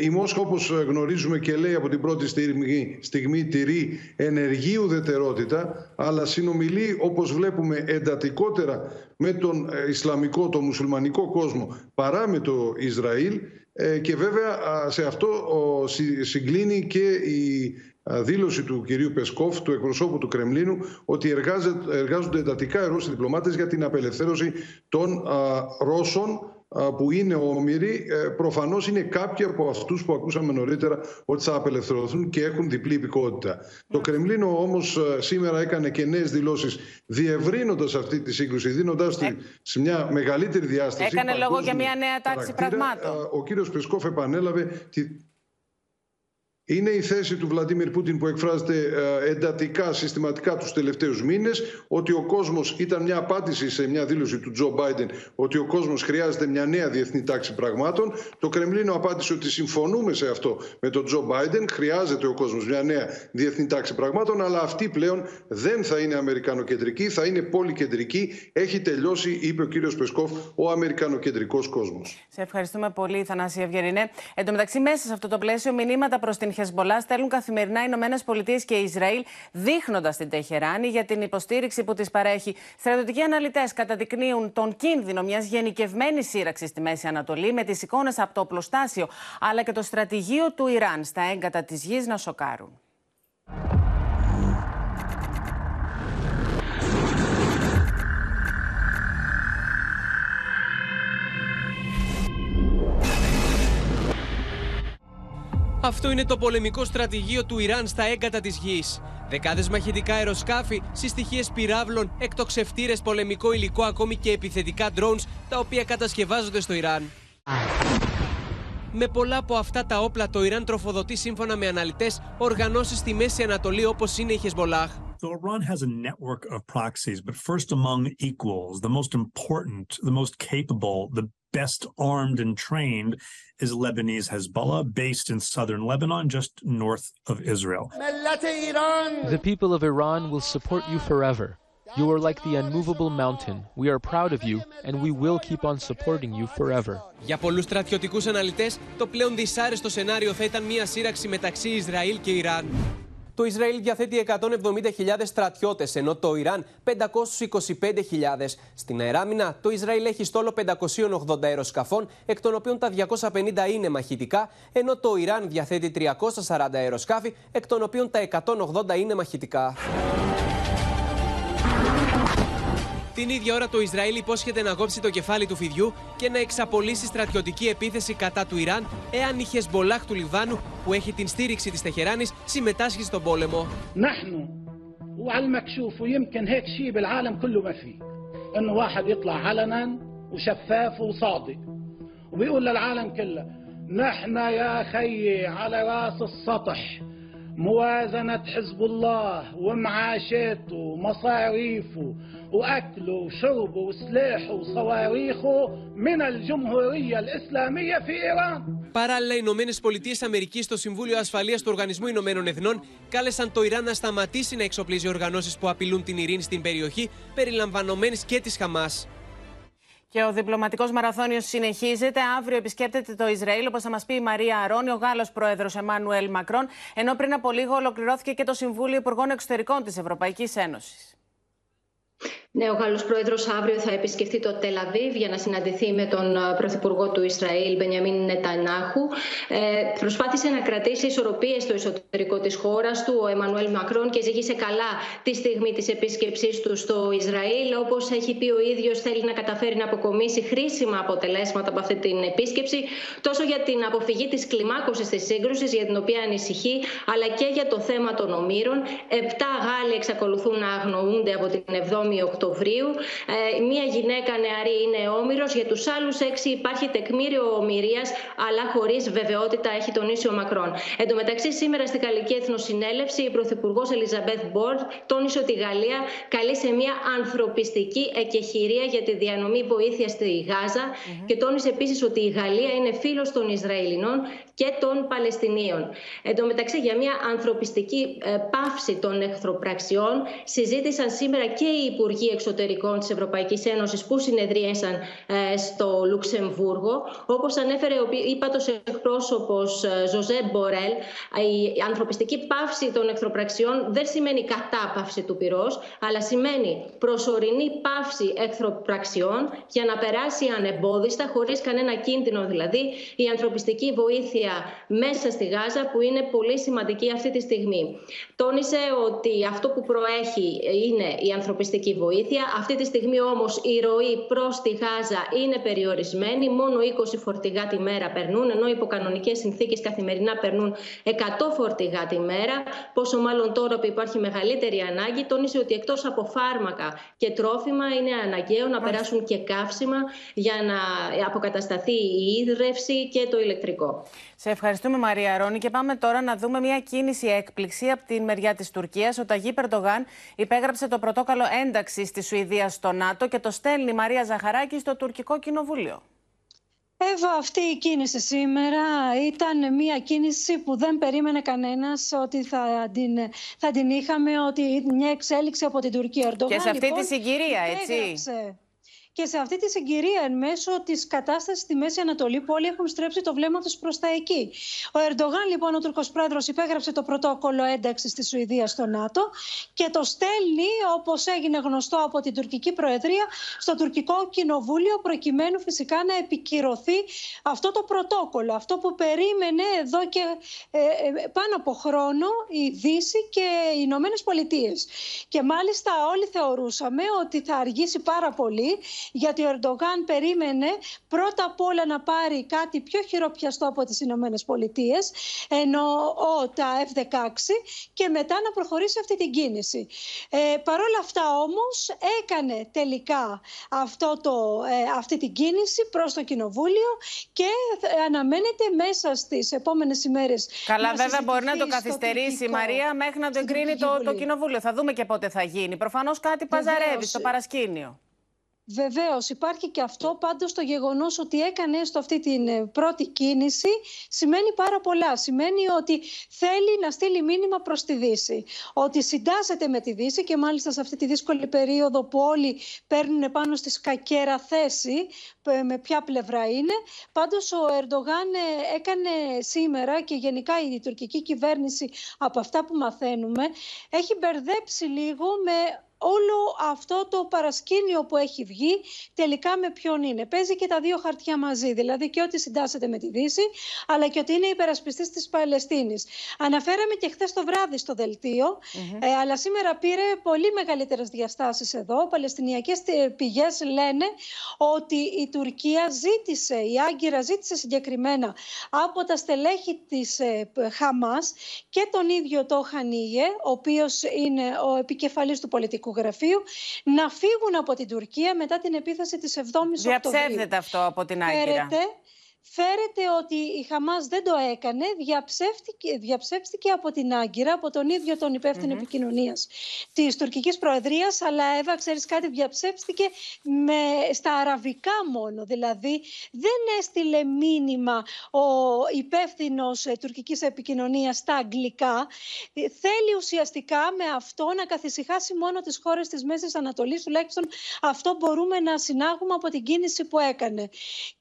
Η Μόσχα, όπως γνωρίζουμε και λέει από την πρώτη στιγμή, στιγμή τηρεί ενεργή ουδετερότητα, αλλά συνομιλεί, όπως βλέπουμε, εντατικότερα με τον Ισλαμικό, τον μουσουλμανικό κόσμο παρά με το Ισραήλ. Και βέβαια σε αυτό συγκλίνει και η δήλωση του κυρίου Πεσκόφ, του εκπροσώπου του Κρεμλίνου, ότι εργάζονται εντατικά οι Ρώσοι διπλωμάτες για την απελευθέρωση των Ρώσων που είναι όμοιροι, ε, προφανώς είναι κάποιοι από αυτούς που ακούσαμε νωρίτερα ότι θα απελευθερωθούν και έχουν διπλή υπηκότητα. Το Κρεμλίνο όμως ε, σήμερα έκανε και νέες δηλώσεις, διευρύνοντας αυτή τη σύγκρουση, δίνοντάς τη ε... σε μια μεγαλύτερη διάσταση. Έκανε λόγο για μια νέα τάξη πραγμάτων. Ο κύριος Πεσκόφ επανέλαβε είναι η θέση του Βλαντίμιρ Πούτιν που εκφράζεται ε, εντατικά, συστηματικά τους τελευταίους μήνες ότι ο κόσμος ήταν μια απάντηση σε μια δήλωση του Τζο Μπάιντεν ότι ο κόσμος χρειάζεται μια νέα διεθνή τάξη πραγμάτων. Το Κρεμλίνο απάντησε ότι συμφωνούμε σε αυτό με τον Τζο Μπάιντεν. Χρειάζεται ο κόσμος μια νέα διεθνή τάξη πραγμάτων αλλά αυτή πλέον δεν θα είναι αμερικανοκεντρική, θα είναι πολυκεντρική. Έχει τελειώσει, είπε ο κύριος Πεσκόφ, ο αμερικανοκεντρικός κόσμος. Σε ευχαριστούμε πολύ, Θανάση Ευγερινέ. Εν τω μεταξύ, μέσα σε αυτό το πλαίσιο, μηνύματα προς την Χεσμολάς στέλνουν καθημερινά οι Ηνωμένες Πολιτείες και Ισραήλ, δείχνοντας την Τεχεράνη για την υποστήριξη που της παρέχει. Στρατιωτικοί αναλυτές καταδεικνύουν τον κίνδυνο μιας γενικευμένης σύραξης στη Μέση Ανατολή, με τις εικόνες από το οπλοστάσιο αλλά και το στρατηγείο του Ιράν στα έγκατα της γης να σοκάρουν. Αυτό είναι το πολεμικό στρατηγείο του Ιράν στα έγκατα της γης. Δεκάδες μαχητικά αεροσκάφη, συστοιχίες πυράβλων, εκτοξευτήρες, πολεμικό υλικό, ακόμη και επιθετικά drones, τα οποία κατασκευάζονται στο Ιράν. Με πολλά από αυτά τα όπλα το Ιράν τροφοδοτεί σύμφωνα με αναλυτές οργανώσεις στη Μέση Ανατολή όπως είναι η Χεσμολάχ. So Iran has a network of proxies, but first among equals, the most important, the most capable, the best armed and trained is Lebanese Hezbollah, based in southern Lebanon, just north of Israel. The people of Iran will support you forever. You are like the unmovable mountain. We are proud of you and we will keep on supporting you forever. Για πολλούς στρατιωτικούς αναλυτές, το πλέον δυσάρεστο σενάριο θα ήταν μια σύραξη μεταξύ Ισραήλ και Ιράν. Το Ισραήλ διαθέτει 170.000 στρατιώτες, ενώ το Ιράν 525.000. Στην αεράμινα, το Ισραήλ έχει στόλο 580 αεροσκαφών, εκ των οποίων τα 250 είναι μαχητικά, ενώ το Ιράν διαθέτει 340 αεροσκάφη, εκ των οποίων τα 180 είναι μαχητικά. Την ίδια ώρα το Ισραήλ υπόσχεται να κόψει το κεφάλι του φιδιού και να εξαπολύσει στρατιωτική επίθεση κατά του Ιράν εάν η Χεσμολάχ του Λιβάνου που έχει την στήριξη της Τεχεράνης συμμετάσχει στον πόλεμο. وعلى المكشوف ويمكن هيك شيء بالعالم كله ما فيه انه واحد يطلع علنا وشفاف وصادق وبيقول للعالم كله نحن يا خيي على راس السطح موازنة حزب الله ومعاشاته ومصاريفه وأكله وشربه وسلاحه وصواريخه من الجمهورية الإسلامية في إيران Παράλληλα, οι Ηνωμένε Πολιτείε Αμερική στο Συμβούλιο Ασφαλεία του Οργανισμού Ηνωμένων Εθνών κάλεσαν το Ιράν να σταματήσει να εξοπλίζει οργανώσει που απειλούν την ειρήνη στην περιοχή, περιλαμβανομένη και τη Χαμά. Και ο διπλωματικός μαραθώνιος συνεχίζεται. Αύριο επισκέπτεται το Ισραήλ, όπως θα μας πει η Μαρία Αρώνη, ο Γάλλος πρόεδρος Εμμάνουελ Μακρόν, ενώ πριν από λίγο ολοκληρώθηκε και το Συμβούλιο Υπουργών Εξωτερικών της Ευρωπαϊκής Ένωσης. Ναι, ο Γάλλος Πρόεδρος αύριο θα επισκεφθεί το Τελαβίβ για να συναντηθεί με τον Πρωθυπουργό του Ισραήλ, Μπενιαμίν Νετανάχου. Ε, προσπάθησε να κρατήσει ισορροπίες στο εσωτερικό της χώρας του ο Εμμανουέλ Μακρόν και ζήγησε καλά τη στιγμή της επίσκεψής του στο Ισραήλ. Όπως έχει πει ο ίδιος, θέλει να καταφέρει να αποκομίσει χρήσιμα αποτελέσματα από αυτή την επίσκεψη, τόσο για την αποφυγή της κλιμάκωσης της σύγκρουσης, για την οποία ανησυχεί, αλλά και για το θέμα των ομήρων. Επτά Γάλλοι εξακολουθούν να αγνοούνται από την 7η Οκτωβρίου. Ε, μία γυναίκα νεαρή είναι όμοιρος. Για τους άλλους έξι υπάρχει τεκμήριο ομοιρίας, αλλά χωρίς βεβαιότητα, έχει τονίσει ο Μακρόν. Εν τω μεταξύ, σήμερα στη Γαλλική Εθνοσυνέλευση, η Πρωθυπουργός Ελιζαμπέθ Μπόρτ τόνισε ότι η Γαλλία καλεί σε μια ανθρωπιστική εκεχηρία για τη διανομή βοήθεια στη Γάζα και τόνισε επίσης ότι η Γαλλία είναι φίλος των Ισραηλινών και των Παλαιστινίων. Εν τω μεταξύ, για μια ανθρωπιστική ε, πάυση των εχθροπραξιών συζήτησαν σήμερα και οι Υπουργοί Εξωτερικών της Ευρωπαϊκής Ένωσης που συνεδρίασαν ε, στο Λουξεμβούργο. Όπως ανέφερε ο ύπατος εκπρόσωπος ε, Ζωζέ Μπορέλ, η ανθρωπιστική πάυση των εχθροπραξιών δεν σημαίνει κατάπαυση του πυρός, αλλά σημαίνει προσωρινή πάυση εχθροπραξιών για να περάσει ανεμπόδιστα, χωρίς κανένα κίνδυνο δηλαδή, η ανθρωπιστική βοήθεια μέσα στη Γάζα που είναι πολύ σημαντική αυτή τη στιγμή. Τόνισε ότι αυτό που προέχει είναι η ανθρωπιστική βοήθεια. Αυτή τη στιγμή όμως η ροή προς τη Γάζα είναι περιορισμένη. Μόνο 20 φορτηγά τη μέρα περνούν, ενώ υπό κανονικές συνθήκες καθημερινά περνούν 100 φορτηγά τη μέρα. Πόσο μάλλον τώρα που υπάρχει μεγαλύτερη ανάγκη, τόνισε ότι εκτός από φάρμακα και τρόφιμα είναι αναγκαίο να περάσουν και καύσιμα για να αποκατασταθεί η ίδρυυση και το ηλεκτρικό. Σε ευχαριστούμε Μαρία Ρόνη και πάμε τώρα να δούμε μια κίνηση έκπληξη από την μεριά της Τουρκίας. Ο Ταγί Περντογάν υπέγραψε το πρωτόκολλο ένταξης της Σουηδίας στο ΝΑΤΟ και το στέλνει η Μαρία Ζαχαράκη στο τουρκικό κοινοβούλιο. Εύα, αυτή η κίνηση σήμερα ήταν μια κίνηση που δεν περίμενε κανένας ότι θα την, θα την είχαμε, ότι μια εξέλιξη από την Τουρκία. Ερντογάν, και σε αυτή λοιπόν, τη συγκυρία, έτσι και σε αυτή τη συγκυρία εν μέσω της κατάστασης στη Μέση Ανατολή που όλοι έχουν στρέψει το βλέμμα τους προς τα εκεί. Ο Ερντογάν, λοιπόν, ο Τουρκος πρόεδρος, υπέγραψε το πρωτόκολλο ένταξης της Σουηδίας στο ΝΑΤΟ και το στέλνει, όπως έγινε γνωστό από την τουρκική Προεδρία, στο τουρκικό κοινοβούλιο, προκειμένου φυσικά να επικυρωθεί αυτό το πρωτόκολλο. Αυτό που περίμενε εδώ και ε, ε πάνω από χρόνο η Δύση και οι Ηνωμένες Πολιτείες. Και μάλιστα όλοι θεωρούσαμε ότι θα αργήσει πάρα πολύ γιατί ο Ερντογάν περίμενε πρώτα απ' όλα να πάρει κάτι πιο χειροπιαστό από τις Ηνωμένες Πολιτείες, ενώ ο, τα F-16 και μετά να προχωρήσει αυτή την κίνηση. Ε, Παρ' όλα αυτά όμως έκανε τελικά αυτό το, ε, αυτή την κίνηση προς το Κοινοβούλιο και αναμένεται μέσα στις επόμενες ημέρες Καλά βέβαια μπορεί να το καθυστερήσει η Μαρία μέχρι να το εγκρίνει το, το Κοινοβούλιο. Θα δούμε και πότε θα γίνει. Προφανώς κάτι παζαρεύει στο παρασκήνιο. Βεβαίως, υπάρχει και αυτό. Πάντως, το γεγονός ότι έκανε έστω αυτή την ε, πρώτη κίνηση σημαίνει πάρα πολλά. Σημαίνει ότι θέλει να στείλει μήνυμα προς τη Δύση. Ότι συντάσσεται με τη Δύση και μάλιστα σε αυτή τη δύσκολη περίοδο που όλοι παίρνουν πάνω στη σκακέρα θέση με ποια πλευρά είναι. Πάντως, ο Ερντογάν ε, έκανε σήμερα και γενικά η τουρκική κυβέρνηση από αυτά που μαθαίνουμε έχει μπερδέψει λίγο με όλο αυτό το παρασκήνιο που έχει βγει τελικά με ποιον είναι. Παίζει και τα δύο χαρτιά μαζί, δηλαδή και ότι συντάσσεται με τη Δύση, αλλά και ότι είναι υπερασπιστής της Παλαιστίνης. Αναφέραμε και χθες το βράδυ στο δελτιο ε, αλλά σήμερα πήρε πολύ μεγαλύτερες διαστάσεις εδώ. Παλαιστινιακές πηγές λένε ότι η Τουρκία ζήτησε, η Άγκυρα ζήτησε συγκεκριμένα από τα στελέχη της ε, Χαμάς και τον ίδιο το Χανίγε, ο οποίος είναι ο επικεφαλής του πολιτικού γραφείου να φύγουν από την Τουρκία μετά την επίθεση της 7ης Οκτωβρίου. Διαψεύδεται αυτό από την Άγκυρα φέρεται ότι η Χαμάς δεν το έκανε, διαψεύτηκε, διαψεύστηκε από την Άγκυρα, από τον ίδιο τον υπεύθυνο mm-hmm. επικοινωνίας της τουρκικής Προεδρίας. Αλλά, Εύα, ξέρεις κάτι, διαψεύστηκε με, στα αραβικά μόνο. Δηλαδή, δεν έστειλε μήνυμα ο υπεύθυνος ε, τουρκικής επικοινωνίας στα αγγλικά. Θέλει ουσιαστικά με αυτό να καθησυχάσει μόνο τις χώρες της Μέσης Ανατολής. Τουλάχιστον αυτό μπορούμε να συνάγουμε από την κίνηση που έκανε.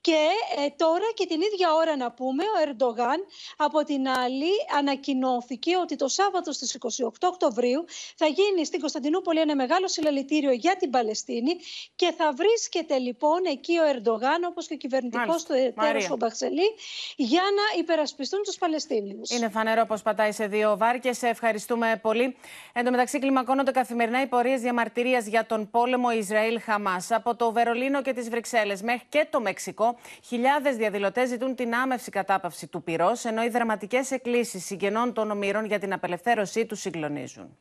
Και ε, τώρα και την ίδια ώρα να πούμε, ο Ερντογάν από την άλλη ανακοινώθηκε ότι το Σάββατο στις 28 Οκτωβρίου θα γίνει στην Κωνσταντινούπολη ένα μεγάλο συλλαλητήριο για την Παλαιστίνη και θα βρίσκεται λοιπόν εκεί ο Ερντογάν όπως και ο κυβερνητικός του εταίρος ο Μπαξελή για να υπερασπιστούν τους Παλαιστίνιους. Είναι φανερό πως πατάει σε δύο βάρκες. Σε ευχαριστούμε πολύ. Εν τω μεταξύ κλιμακώνονται καθημερινά οι πορείες διαμαρτυρίας για τον πόλεμο Ισραήλ-Χαμάς. Από το Βερολίνο και τις Βρυξέλλες μέχρι και το Μεξικό, χιλιάδες διαδηλωτέ ζητούν την άμευση κατάπαυση του πυρός, ενώ οι δραματικές εκκλήσεις συγγενών των ομήρων για την απελευθέρωσή τους συγκλονίζουν.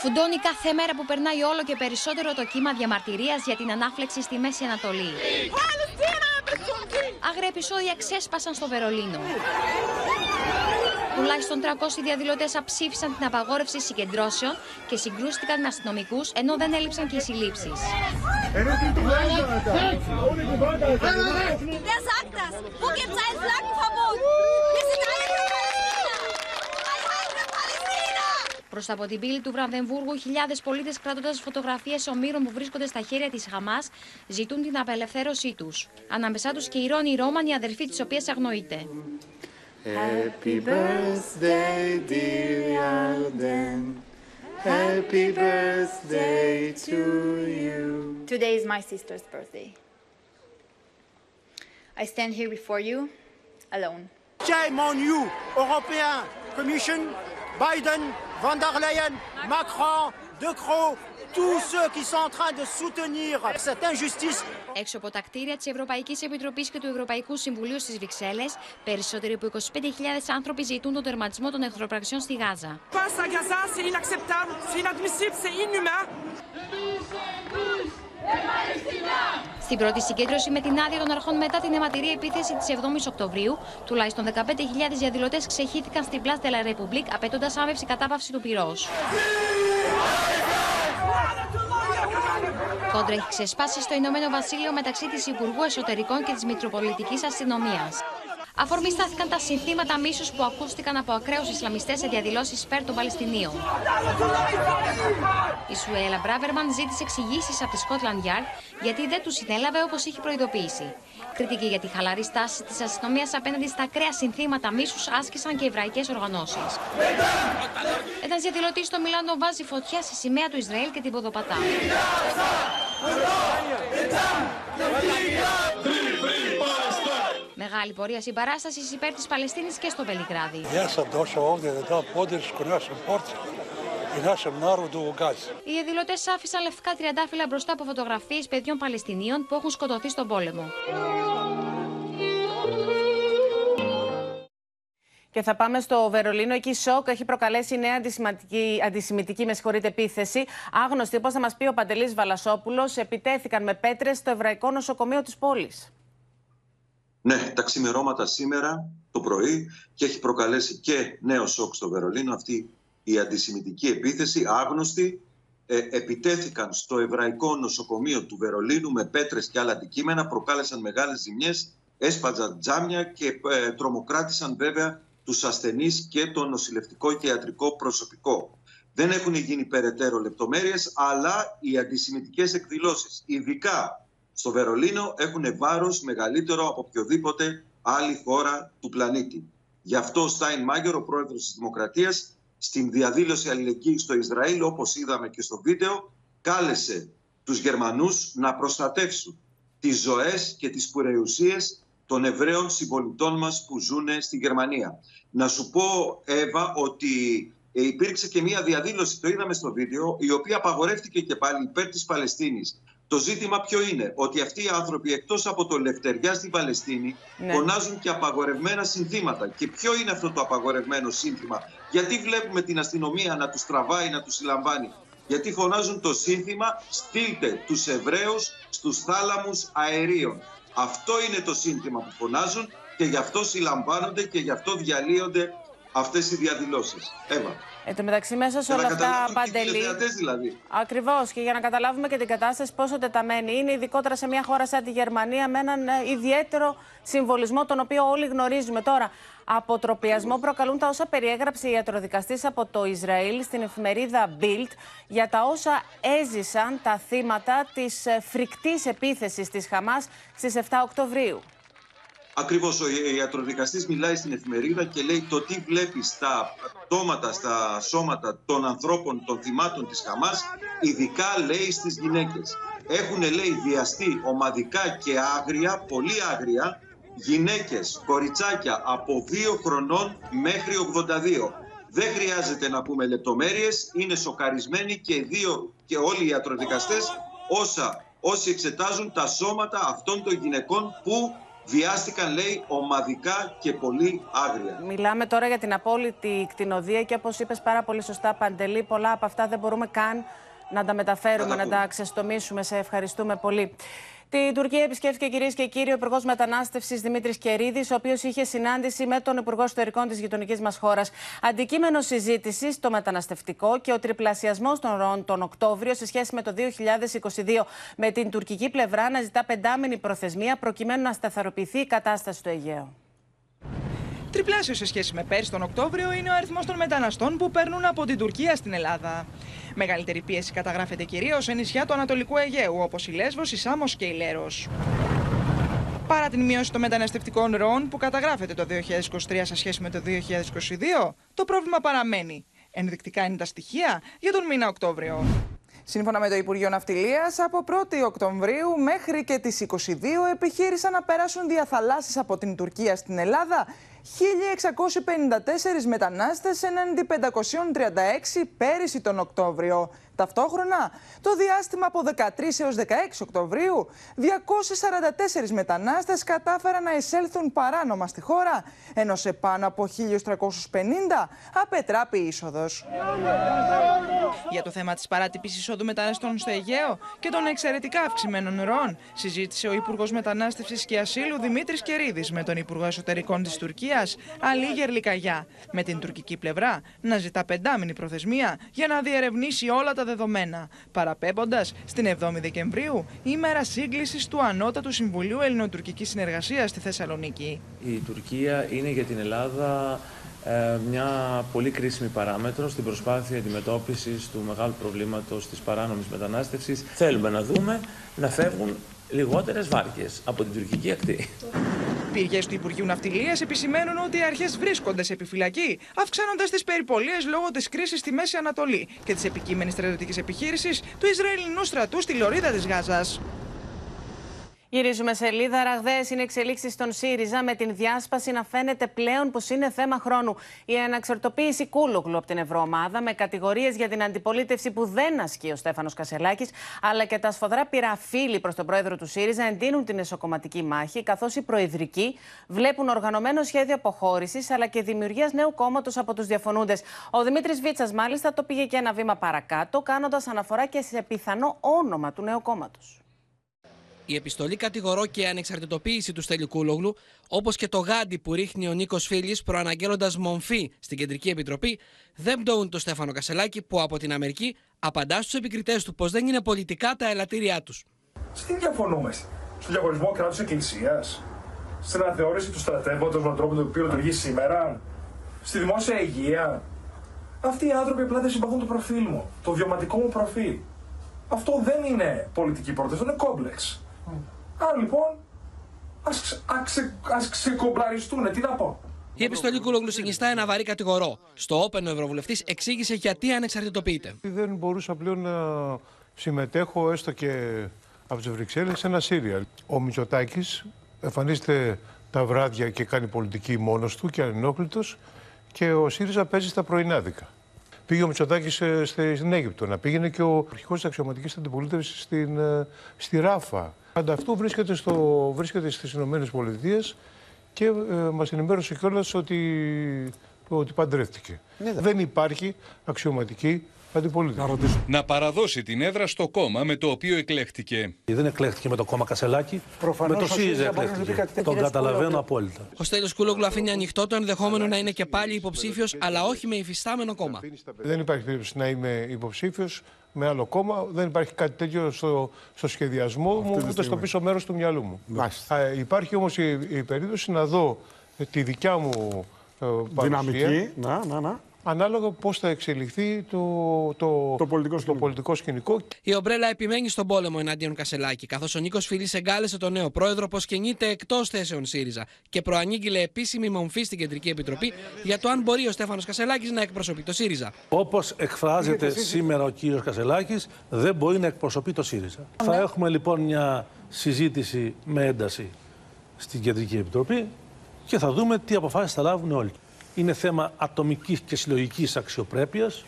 Φουντώνει κάθε μέρα που περνάει όλο και περισσότερο το κύμα διαμαρτυρίας για την ανάφλεξη στη Μέση Ανατολή. Άγρια επεισόδια ξέσπασαν στο Βερολίνο. Τουλάχιστον 300 διαδηλωτές αψήφισαν την απαγόρευση συγκεντρώσεων και συγκρούστηκαν με αστυνομικούς, ενώ δεν έλειψαν και οι συλλήψεις. Προς από την πύλη του Βρανδεμβούργου, χιλιάδες πολίτες κρατώντας φωτογραφίες ομήρων που βρίσκονται στα χέρια της Χαμάς ζητούν την απελευθέρωσή τους. Ανάμεσά τους και η Ρόνι Ρόμαν, η αδερφή της οποίας αγνοείται. Happy birthday, dear Yarden. Happy birthday to you. Today is my sister's birthday. I stand here before you alone. Shame on you, European Commission, Biden, von der Leyen, Macron, De Croo, tous ceux qui sont en train de soutenir cette injustice. Έξω από τα κτίρια της Ευρωπαϊκής Επιτροπής και του Ευρωπαϊκού Συμβουλίου στις Βρυξέλλες, περισσότεροι από 25.000 άνθρωποι ζητούν τον τερματισμό των εχθροπραξιών στη Γάζα. passe à Gaza, c'est inacceptable, c'est inadmissible, c'est inhumain. Στην πρώτη συγκέντρωση με την άδεια των αρχών μετά την αιματηρή επίθεση της 7η Οκτωβρίου, τουλάχιστον 15.000 διαδηλωτές ξεχύθηκαν στην Place de la République απαιτώντας άμεση κατάπαυση του πυρός. Κόντρα έχει ξεσπάσει στο Ηνωμένο Βασίλειο μεταξύ της Υπουργού Εσωτερικών και της Μητροπολιτικής Αστυνομίας. Αφορμή στάθηκαν τα συνθήματα μίσους που ακούστηκαν από ακραίους Ισλαμιστές σε διαδηλώσεις υπέρ των Παλαιστινίων. Η Σουέλα Μπράβερμαν ζήτησε εξηγήσεις από τη Scotland Yard γιατί δεν τους συνέλαβε όπως είχε προειδοποιήσει. Κριτική για τη χαλαρή στάση της αστυνομίας απέναντι στα ακραία συνθήματα μίσους άσκησαν και εβραϊκές οργανώσεις. Ένα διαδηλωτή στο Μιλάνο βάζει φωτιά στη σημαία του Ισραήλ και την ποδοπατά. Μεγάλη πορεία συμπαράστασης υπέρ της Παλαιστίνης και στο Βελιγράδι. Οι διαδηλωτέ άφησαν λευκά τριαντάφυλλα μπροστά από φωτογραφίες παιδιών Παλαιστινίων που έχουν σκοτωθεί στον πόλεμο. Και θα πάμε στο Βερολίνο. Εκεί σοκ έχει προκαλέσει νέα αντισημιτική, αντισημιτική με συγχωρείτε, επίθεση. Άγνωστοι, όπως θα μας πει ο Παντελής Βαλασόπουλος, επιτέθηκαν με πέτρες στο εβραϊκό νοσοκομείο της πόλης. Ναι, τα ξημερώματα σήμερα το πρωί και έχει προκαλέσει και νέο σοκ στο Βερολίνο αυτή η αντισημιτική επίθεση. Άγνωστοι ε, επιτέθηκαν στο εβραϊκό νοσοκομείο του Βερολίνου με πέτρες και άλλα αντικείμενα, προκάλεσαν μεγάλες ζημιές, έσπαζαν τζάμια και ε, τρομοκράτησαν βέβαια τους ασθενείς και το νοσηλευτικό και ιατρικό προσωπικό. Δεν έχουν γίνει περαιτέρω λεπτομέρειες, αλλά οι αντισημιτικές εκδηλώσεις, ειδικά στο Βερολίνο έχουν βάρος μεγαλύτερο από οποιοδήποτε άλλη χώρα του πλανήτη. Γι' αυτό ο Στάιν Μάγκερ, ο πρόεδρος της Δημοκρατίας, στην διαδήλωση αλληλεγγύης στο Ισραήλ, όπως είδαμε και στο βίντεο, κάλεσε τους Γερμανούς να προστατεύσουν τις ζωές και τις πουρεουσίες των Εβραίων συμπολιτών μας που ζουν στη Γερμανία. Να σου πω, Εύα, ότι υπήρξε και μία διαδήλωση, το είδαμε στο βίντεο, η οποία απαγορεύτηκε και πάλι υπέρ της Παλαιστίνης. Το ζήτημα ποιο είναι, ότι αυτοί οι άνθρωποι εκτός από το λευτεριά στην Παλαιστίνη Ναι. φωνάζουν και απαγορευμένα συνθήματα. Και ποιο είναι αυτό το απαγορευμένο σύνθημα, γιατί βλέπουμε την αστυνομία να τους τραβάει, να τους συλλαμβάνει; Γιατί φωνάζουν το σύνθημα «Στείλτε τους Εβραίους στους θάλαμους αερίων». Αυτό είναι το σύνθημα που φωνάζουν και γι' αυτό συλλαμβάνονται και γι' αυτό διαλύονται αυτές οι διαδηλώσεις. Εύα. Εν τω μεταξύ, μέσα σε Για όλα να αυτά, καταλάβουν και οι Παντελή. τηλεθεατές δηλαδή. Ακριβώς. Και για να καταλάβουμε και την κατάσταση πόσο τεταμένη είναι, ειδικότερα σε μια χώρα σαν τη Γερμανία, με έναν ε, ιδιαίτερο συμβολισμό, τον οποίο όλοι γνωρίζουμε. Τώρα, αποτροπιασμό προκαλούν τα όσα περιέγραψε η ιατροδικαστής από το Ισραήλ στην εφημερίδα Bild για τα όσα έζησαν τα θύματα της ε, φρικτής επίθεσης της Χαμάς στις 7 Οκτωβρίου. Ακριβώς ο ιατροδικαστής μιλάει στην εφημερίδα και λέει το τι βλέπεις στα πτώματα, στα σώματα των ανθρώπων, των θυμάτων της Χαμάς, ειδικά λέει στις γυναίκες. Έχουν λέει βιαστεί ομαδικά και άγρια, πολύ άγρια, γυναίκες, κοριτσάκια από 2 χρονών μέχρι 82. Δεν χρειάζεται να πούμε λεπτομέρειες, είναι σοκαρισμένοι και, οι δύο, και όλοι οι ιατροδικαστές όσα, όσοι εξετάζουν τα σώματα αυτών των γυναικών που βιάστηκαν λέει ομαδικά και πολύ άγρια. Μιλάμε τώρα για την απόλυτη κτηνοδία και όπως είπες πάρα πολύ σωστά Παντελή, πολλά από αυτά δεν μπορούμε καν να τα μεταφέρουμε, να τα ξεστομίσουμε. Σε ευχαριστούμε πολύ. Την Τουρκία επισκέφθηκε κυρίες και κύριοι ο Υπουργός Μετανάστευσης Δημήτρης Κερίδης, ο οποίος είχε συνάντηση με τον Υπουργό Εσωτερικών της γειτονικής μας χώρας. Αντικείμενο συζήτησης το μεταναστευτικό και ο τριπλασιασμός των ροών τον Οκτώβριο σε σχέση με το 2022, με την τουρκική πλευρά να ζητά πεντάμινη προθεσμία προκειμένου να σταθεροποιηθεί η κατάσταση στο Αιγαίο. Τριπλάσιο σε σχέση με πέρσι τον Οκτώβριο είναι ο αριθμός των μεταναστών που περνούν από την Τουρκία στην Ελλάδα. Μεγαλύτερη πίεση καταγράφεται κυρίως σε νησιά του Ανατολικού Αιγαίου, όπως η Λέσβος, η Σάμος και η Λέρος. Παρά την μείωση των μεταναστευτικών ροών που καταγράφεται το 2023 σε σχέση με το 2022, το πρόβλημα παραμένει. Ενδεικτικά είναι τα στοιχεία για τον μήνα Οκτώβριο. Σύμφωνα με το Υπουργείο Ναυτιλίας, από 1η Οκτωβρίου μέχρι και τις 22 επιχείρησαν να περάσουν διαθαλάσσεις από την Τουρκία στην Ελλάδα 1.654 μετανάστες έναντι 536 πέρυσι τον Οκτώβριο. Ταυτόχρονα, το διάστημα από 13 έως 16 Οκτωβρίου, 244 μετανάστες κατάφεραν να εισέλθουν παράνομα στη χώρα, ενώ σε πάνω από 1.350 απετράπη είσοδος. Για το θέμα της παράτυπης εισόδου μεταναστών στο Αιγαίο και των εξαιρετικά αυξημένων ροών, συζήτησε ο Υπουργός Μετανάστευσης και Ασύλου Δημήτρης Κερίδης με τον Υπουργό Εσωτερικών της Τουρκίας, Αλή Γερλικαγιά, με την τουρκική πλευρά να ζητά πεντάμινη προθεσμία για να διερευνήσει όλα τα δεδομένα, παραπέμποντας στην 7η Δεκεμβρίου, ημέρα σύγκλησης του Ανώτατου Συμβουλίου Ελληνοτουρκικής Συνεργασίας στη Θεσσαλονίκη. Η Τουρκία είναι για την Ελλάδα ε, μια πολύ κρίσιμη παράμετρο στην προσπάθεια αντιμετώπισης του μεγάλου προβλήματος της παράνομης μετανάστευσης. Θέλουμε να δούμε να φεύγουν λιγότερες βάρκες από την τουρκική ακτή. Πύργες του Υπουργείου Ναυτιλίας επισημαίνουν ότι οι αρχές βρίσκονται σε επιφυλακή, αυξάνοντας τις περιπολίες λόγω της κρίσης στη Μέση Ανατολή και της επικείμενης στρατιωτικής επιχείρησης του Ισραηλινού στρατού στη λωρίδα της Γάζας. Γυρίζουμε σελίδα. Ραγδαίες είναι εξελίξεις στον ΣΥΡΙΖΑ με την διάσπαση να φαίνεται πλέον πως είναι θέμα χρόνου. Η αναξαρτοποίηση Κούλογλου από την Ευρωομάδα με κατηγορίες για την αντιπολίτευση που δεν ασκεί ο Στέφανος Κασελάκης, αλλά και τα σφοδρά πυραφίλη προς τον πρόεδρο του ΣΥΡΙΖΑ εντείνουν την εσωκομματική μάχη, καθώς οι προεδρικοί βλέπουν οργανωμένο σχέδιο αποχώρησης αλλά και δημιουργίας νέου κόμματος από τους διαφωνούντες. Ο Δημήτρης Βίτσας, μάλιστα, το πήγε και ένα βήμα παρακάτω, κάνοντας αναφορά και σε πιθανό όνομα του νέου κόμματος. Η επιστολή κατηγορώ και ανεξαρτητοποίηση του Στέλιου Κούλογλου, όπως και το γάντι που ρίχνει ο Νίκος Φίλης προαναγγέλλοντας μομφή στην Κεντρική Επιτροπή, δεν πτωούν το Στέφανο Κασελάκη που από την Αμερική απαντά στους επικριτές του πως δεν είναι πολιτικά τα ελαττήριά τους. Σε τι διαφωνούμε, στο διαχωρισμό κράτους Εκκλησίας, στην αναθεώρηση του στρατεύματο με τον τρόπο με τον οποίο λειτουργεί σήμερα, στη δημόσια υγεία. Αυτοί οι άνθρωποι απλά δεν συμπαθούν το προφίλ μου, το βιωματικό μου προφίλ. Αυτό δεν είναι πολιτική πρόταση, αυτό είναι κόμπλεξ. Άρα λοιπόν, ας, ας, ξεκομπλαριστούν, τι να πω. Η επιστολή Κούλογλου συνιστά ένα βαρύ κατηγορό. Στο Όπεν ο Ευρωβουλευτής εξήγησε γιατί ανεξαρτητοποιείται. Δεν μπορούσα πλέον να συμμετέχω έστω και από τις Βρυξέλλες σε ένα σύριαλ. Ο Μητσοτάκης εμφανίζεται τα βράδια και κάνει πολιτική μόνος του και ανενόχλητος και ο ΣΥΡΙΖΑ παίζει στα πρωινάδικα. Πήγε ο Μητσοτάκης στην Αίγυπτο να πήγαινε και ο αρχηγός της αξιωματικής αντιπολίτευσης ε, στη Ράφα. Ανταυτού βρίσκεται, στο, βρίσκεται στις Ηνωμένες Πολιτείες και ε, μας ενημέρωσε κιόλας ότι, ότι παντρεύτηκε. Ναι, Δεν υπάρχει αξιωματική αντιπολίτευση. Να, παραδώσει την έδρα στο κόμμα με το οποίο εκλέχτηκε. Δεν εκλέχτηκε με το κόμμα Κασελάκη. Προφανώς με το ΣΥΡΙΖΑ εκλέχτηκε. Τον καταλαβαίνω απόλυτα. Ο Στέλιος Κούλογλου αφήνει ανοιχτό το ενδεχόμενο να είναι και πάλι υποψήφιος, αλλά όχι με υφιστάμενο κόμμα. Δεν υπάρχει περίπτωση να είμαι υποψήφιος με άλλο κόμμα. Δεν υπάρχει κάτι τέτοιο στο, στο σχεδιασμό μου, ούτε στο πίσω μέρος του μυαλού μου. Α, υπάρχει όμως η, η περίπτωση να δω τη δικιά μου ε, Δυναμική, να, να, να ανάλογα πώς θα εξελιχθεί το, το, το, πολιτικό, το πολιτικό σκηνικό. Η Ομπρέλα επιμένει στον πόλεμο εναντίον Κασελάκη, καθώς ο Νίκος Φιλή εγκάλεσε τον νέο πρόεδρο πως κινείται εκτός θέσεων ΣΥΡΙΖΑ και προανήγγειλε επίσημη μομφή στην Κεντρική Επιτροπή για το αν μπορεί ο Στέφανος Κασελάκης να εκπροσωπεί το ΣΥΡΙΖΑ. Όπως εκφράζεται σήμερα ο κύριος Κασελάκης, δεν μπορεί να εκπροσωπεί το ΣΥΡΙΖΑ. Θα έχουμε λοιπόν μια συζήτηση με ένταση στην Κεντρική Επιτροπή και θα δούμε τι αποφάσεις θα λάβουν όλοι είναι θέμα ατομικής και συλλογικής αξιοπρέπειας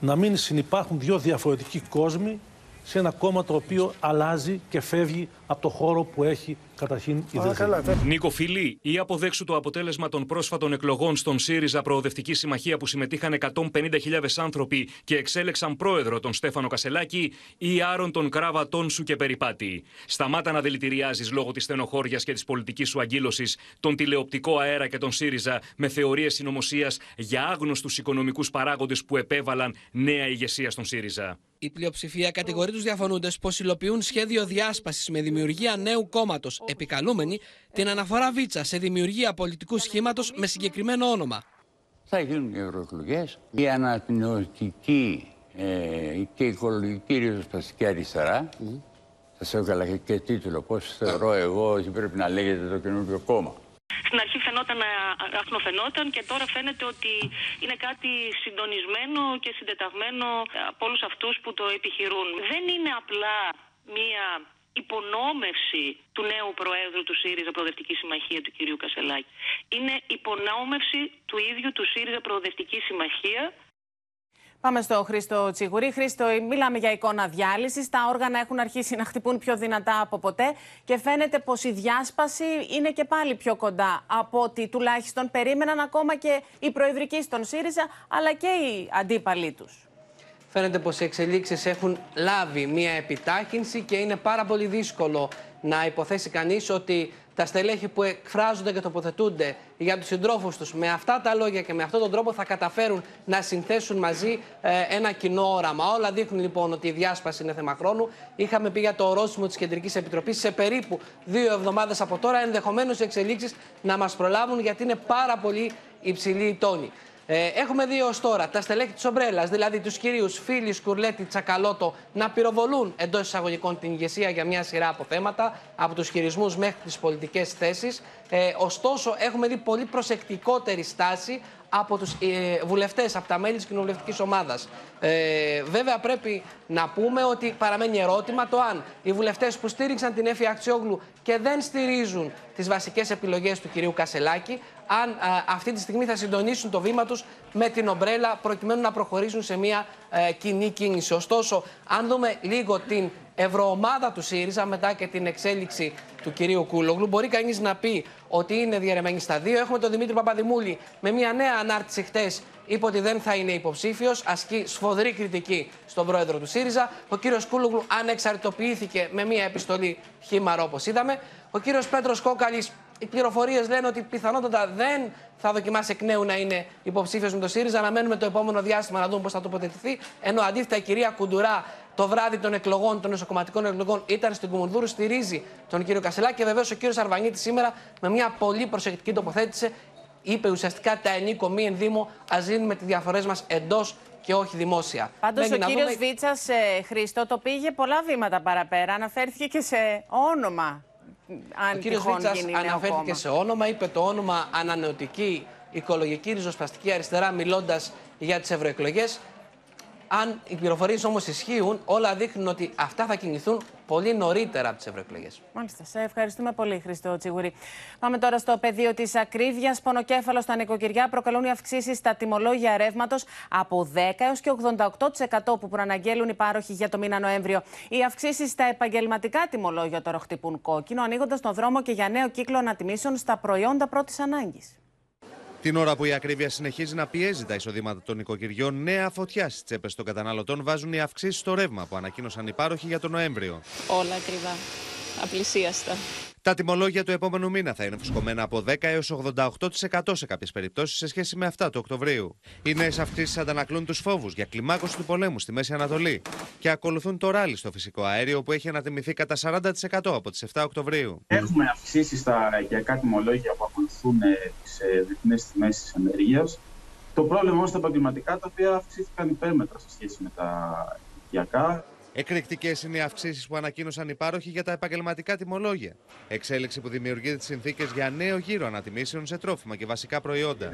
να μην συνεπάρχουν δύο διαφορετικοί κόσμοι σε ένα κόμμα το οποίο αλλάζει και φεύγει από το χώρο που έχει καταρχήν ιδρυθεί. Νίκο Φιλή, ή αποδέξου το αποτέλεσμα των πρόσφατων εκλογών στον ΣΥΡΙΖΑ Προοδευτική Συμμαχία που συμμετείχαν 150.000 άνθρωποι και εξέλεξαν πρόεδρο τον Στέφανο Κασελάκη, ή άρον τον κράβατόν σου και περιπάτη. Σταμάτα να δηλητηριάζεις λόγω της στενοχώριας και της πολιτικής σου αγκύλωση τον τηλεοπτικό αέρα και τον ΣΥΡΙΖΑ με θεωρίες συνωμοσίας για άγνωστους οικονομικούς παράγοντες που επέβαλαν νέα ηγεσία στον ΣΥΡΙΖΑ. Η πλειοψηφία κατηγορεί τους διαφωνούντες πως υλοποιούν σχέδιο διάσπασης με δημιουργία νέου κόμματος, επικαλούμενη την αναφορά Βίτσα σε δημιουργία πολιτικού σχήματος με συγκεκριμένο όνομα. Θα γίνουν οι ευρωεκλογές. Η αναπνευστική ε, και οικολογική ριζοσπαστική αριστερά. Mm. Θα σε έβγαλα και τίτλο. Πώς θεωρώ εγώ ότι πρέπει να λέγεται το καινούργιο κόμμα. Στην αρχή φαινόταν, αχνοφαινόταν και τώρα φαίνεται ότι είναι κάτι συντονισμένο και συντεταγμένο από όλους αυτούς που το επιχειρούν. Δεν είναι απλά μία υπονόμευση του νέου Προέδρου του ΣΥΡΙΖΑ Προοδευτική Συμμαχία του κυρίου Κασελάκη. Είναι υπονόμευση του ίδιου του ΣΥΡΙΖΑ Προοδευτική Συμμαχία Πάμε στο Χρήστο Τσιγουρή. Χρήστο, μιλάμε για εικόνα διάλυσης. Τα όργανα έχουν αρχίσει να χτυπούν πιο δυνατά από ποτέ και φαίνεται πως η διάσπαση είναι και πάλι πιο κοντά από ό,τι τουλάχιστον περίμεναν ακόμα και οι προεδρικοί στον ΣΥΡΙΖΑ αλλά και οι αντίπαλοι τους. Φαίνεται πως οι εξελίξεις έχουν λάβει μια επιτάχυνση και είναι πάρα πολύ δύσκολο να υποθέσει κανείς ότι τα στελέχη που εκφράζονται και τοποθετούνται για τους συντρόφους τους με αυτά τα λόγια και με αυτόν τον τρόπο θα καταφέρουν να συνθέσουν μαζί ε, ένα κοινό όραμα. Όλα δείχνουν λοιπόν ότι η διάσπαση είναι θέμα χρόνου. Είχαμε πει για το ορόσημο της Κεντρικής Επιτροπής σε περίπου δύο εβδομάδες από τώρα. Ενδεχομένως οι εξελίξεις να μας προλάβουν γιατί είναι πάρα πολύ υψηλή η τόνη. Ε, έχουμε δει ως τώρα τα στελέχη της Ομπρέλας, δηλαδή τους κυρίους Φίλης, Σκουρλέτη, Τσακαλώτο, να πυροβολούν εντός εισαγωγικών την ηγεσία για μια σειρά από θέματα, από τους χειρισμούς μέχρι τις πολιτικές θέσεις. Ε, ωστόσο, έχουμε δει πολύ προσεκτικότερη στάση από τους ε, βουλευτές, από τα μέλη της κοινοβουλευτικής ομάδας. Ε, βέβαια πρέπει να πούμε ότι παραμένει ερώτημα το αν οι βουλευτές που στήριξαν την Έφη Αξιόγλου και δεν στηρίζουν τις βασικές επιλογές του κυρίου Κασελάκη, αν αυτή τη στιγμή θα συντονίσουν το βήμα τους με την ομπρέλα προκειμένου να προχωρήσουν σε μια ε, κοινή κίνηση. Ωστόσο, αν δούμε λίγο την ευρωομάδα του ΣΥΡΙΖΑ μετά και την εξέλιξη του κυρίου Κούλογλου, μπορεί κανείς να πει ότι είναι διαρρεμένη στα δύο. Έχουμε τον Δημήτρη Παπαδημούλη με μια νέα ανάρτηση χτες. Είπε ότι δεν θα είναι υποψήφιος. Ασκεί σφοδρή κριτική στον πρόεδρο του ΣΥΡΙΖΑ. Ο κύριος Κούλογλου ανεξαρτητοποιήθηκε με μια επιστολή χήμαρο, όπως είδαμε. Ο κύριος Πέτρος Κόκαλης οι πληροφορίες λένε ότι πιθανότατα δεν θα δοκιμάσει εκ νέου να είναι υποψήφιος με το ΣΥΡΙΖΑ. Αναμένουμε το επόμενο διάστημα να δούμε πώς θα τοποθετηθεί. Ενώ αντίθετα η κυρία Κουντουρά το βράδυ των εκλογών, των νοσοκομματικών εκλογών, ήταν στην Κουμουνδούρου, στηρίζει τον κύριο Κασελάκη. Και βεβαίως ο κύριος Αρβανίτης σήμερα με μια πολύ προσεκτική τοποθέτηση είπε ουσιαστικά τα ενίκο μη ενδύμω, ας δίνουμε τις διαφορές μας εντός και όχι δημόσια. Πάντως ο κύριος δούμε... Βίτσας, ε, Χρήστο, το πήγε πολλά βήματα παραπέρα. Αναφέρθηκε και σε όνομα αν ο κύριος Βίτσας αναφέρθηκε σε όνομα, είπε το όνομα ανανεωτική οικολογική ριζοσπαστική αριστερά μιλώντας για τις ευρωεκλογές. Αν οι πληροφορίες όμως ισχύουν, όλα δείχνουν ότι αυτά θα κινηθούν πολύ νωρίτερα από τις ευρωεκλογές. Μάλιστα. Σε ευχαριστούμε πολύ, Χριστό Τσιγουρή. Πάμε τώρα στο πεδίο της ακρίβειας. Πονοκέφαλος στα νοικοκυριά προκαλούν οι αυξήσεις στα τιμολόγια ρεύματος από 10 έως και 88% που προαναγγέλουν οι πάροχοι για το μήνα Νοέμβριο. Οι αυξήσεις στα επαγγελματικά τιμολόγια τώρα χτυπούν κόκκινο, ανοίγοντας τον δρόμο και για νέο κύκλο ανατιμήσεων στα προϊόντα πρώτης ανάγκης. Την ώρα που η ακρίβεια συνεχίζει να πιέζει τα εισοδήματα των νοικοκυριών, νέα φωτιά στις τσέπες των καταναλωτών βάζουν οι αυξήσεις στο ρεύμα που ανακοίνωσαν οι πάροχοι για τον Νοέμβριο. Όλα ακριβά. Απλησίαστα. Τα τιμολόγια του επόμενου μήνα θα είναι φουσκωμένα από 10 έως 88% σε κάποιες περιπτώσεις σε σχέση με αυτά του Οκτωβρίου. Οι νέες αυξήσει αντανακλούν τους φόβους για κλιμάκωση του πολέμου στη Μέση Ανατολή και ακολουθούν το ράλι στο φυσικό αέριο που έχει ανατιμηθεί κατά 40% από τις 7 Οκτωβρίου. Έχουμε αυξήσεις στα οικιακά τιμολόγια που ακολουθούν ε, τις ε, διεθνείς τιμές της ενέργειας. Το πρόβλημα όμως στα επαγγελματικά τα οποία αυξήθηκαν υπέρμετρα σε σχέση με τα οικιακά. Εκρηκτικές είναι οι αυξήσεις που ανακοίνωσαν οι πάροχοι για τα επαγγελματικά τιμολόγια. Εξέλιξη που δημιουργεί τι συνθήκες για νέο γύρο ανατιμήσεων σε τρόφιμα και βασικά προϊόντα.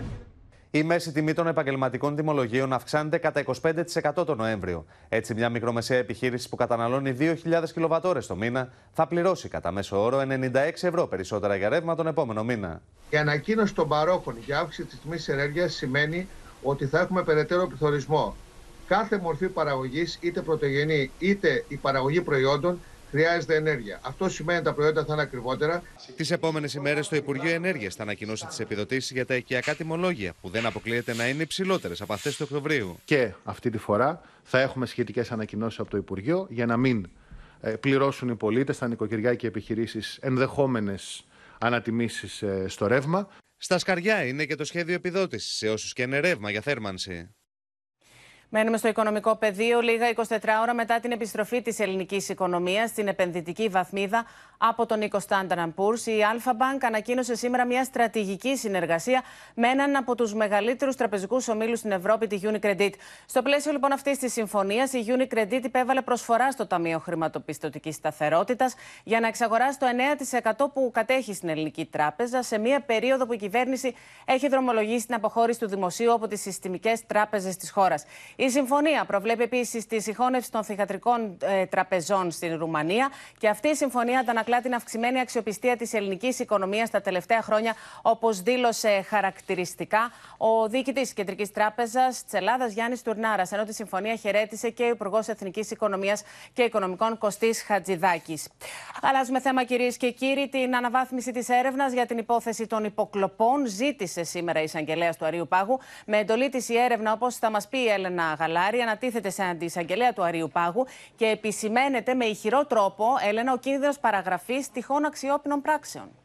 Η μέση τιμή των επαγγελματικών τιμολογίων αυξάνεται κατά 25% το Νοέμβριο. Έτσι, μια μικρομεσαία επιχείρηση που καταναλώνει 2.000 κιλοβατόρες το μήνα θα πληρώσει κατά μέσο όρο 96 ευρώ περισσότερα για ρεύμα τον επόμενο μήνα. Η ανακοίνωση των παρόχων για αύξηση της τιμής ενέργειας σημαίνει ότι θα έχουμε περαιτέρω πληθωρισμό κάθε μορφή παραγωγής, είτε πρωτογενή είτε η παραγωγή προϊόντων, χρειάζεται ενέργεια. Αυτό σημαίνει ότι τα προϊόντα θα είναι ακριβότερα. Τις επόμενες ημέρες το Υπουργείο Ενέργειας θα ανακοινώσει τις επιδοτήσεις για τα οικιακά τιμολόγια, που δεν αποκλείεται να είναι υψηλότερες από αυτές του Οκτωβρίου. Και αυτή τη φορά θα έχουμε σχετικές ανακοινώσεις από το Υπουργείο για να μην ε, πληρώσουν οι πολίτες, τα νοικοκυριά και οι επιχειρήσεις ενδεχόμενες ανατιμήσεις ε, στο ρεύμα. Στα σκαριά είναι και το σχέδιο επιδότησης σε όσους και είναι ρεύμα για θέρμανση. Μένουμε στο οικονομικό πεδίο λίγα 24 ώρα μετά την επιστροφή της ελληνικής οικονομίας στην επενδυτική βαθμίδα από τον Νίκο Standard Poor's. Η Alpha Bank ανακοίνωσε σήμερα μια στρατηγική συνεργασία με έναν από τους μεγαλύτερους τραπεζικούς ομίλους στην Ευρώπη, τη Unicredit. Στο πλαίσιο λοιπόν αυτής της συμφωνίας, η Unicredit υπέβαλε προσφορά στο Ταμείο Χρηματοπιστωτικής Σταθερότητας για να εξαγοράσει το 9% που κατέχει στην Ελληνική Τράπεζα σε μια περίοδο που η κυβέρνηση έχει δρομολογήσει την αποχώρηση του δημοσίου από τις συστημικές τράπεζες της χώρας. Η συμφωνία προβλέπει επίσης τη συγχώνευση των θηγατρικών ε, τραπεζών στην Ρουμανία και αυτή η συμφωνία αντανακλά την αυξημένη αξιοπιστία της ελληνικής οικονομίας τα τελευταία χρόνια, όπως δήλωσε χαρακτηριστικά ο διοικητής της Κεντρικής Τράπεζας της Ελλάδας, Γιάννης Τουρνάρας, ενώ τη συμφωνία χαιρέτησε και ο Υπουργός Εθνικής Οικονομίας και Οικονομικών Κωστής Χατζηδάκης. Αλλάζουμε θέμα, κυρίες και κύριοι. Την αναβάθμιση της έρευνας για την υπόθεση των υποκλοπών ζήτησε σήμερα η εισαγγελέα του Αρίου Πάγου. Με εντολή της η έρευνα, όπως θα μας πει η Έλενα Γαλάρη ανατίθεται σε αντισαγγελέα του Αρίου Πάγου και επισημαίνεται με ηχηρό τρόπο, Έλενα, ο κίνδυνος παραγραφής τυχών αξιόπινων πράξεων.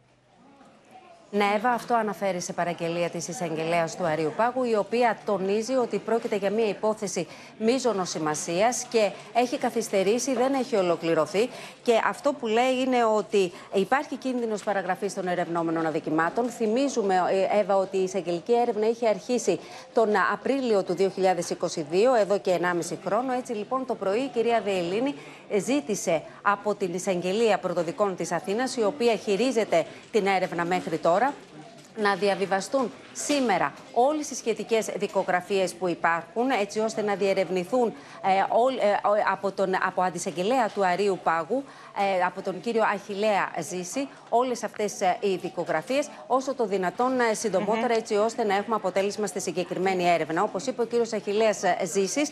Ναι, Εύα, αυτό αναφέρει σε παραγγελία της εισαγγελέας του Αρίου Πάγου, η οποία τονίζει ότι πρόκειται για μια υπόθεση μείζωνος σημασίας και έχει καθυστερήσει, δεν έχει ολοκληρωθεί. Και αυτό που λέει είναι ότι υπάρχει κίνδυνος παραγραφής των ερευνόμενων αδικημάτων. Θυμίζουμε, ε, Εύα, ότι η εισαγγελική έρευνα είχε αρχίσει τον Απρίλιο του 2022, εδώ και 1,5 χρόνο. Έτσι λοιπόν το πρωί η κυρία Δεελίνη ζήτησε από την εισαγγελία πρωτοδικών της Αθήνας, η οποία χειρίζεται την έρευνα μέχρι τώρα να διαβιβαστούν σήμερα όλες οι σχετικές δικογραφίες που υπάρχουν έτσι ώστε να διερευνηθούν ε, ε, από, τον, από αντισαγγελέα του Αρίου Πάγου ε, από τον κύριο Αχιλέα Ζήση όλες αυτές οι δικογραφίες όσο το δυνατόν συντομότερα έτσι ώστε να έχουμε αποτέλεσμα στη συγκεκριμένη έρευνα. Όπως είπε ο κύριος Αχιλέας Ζήσης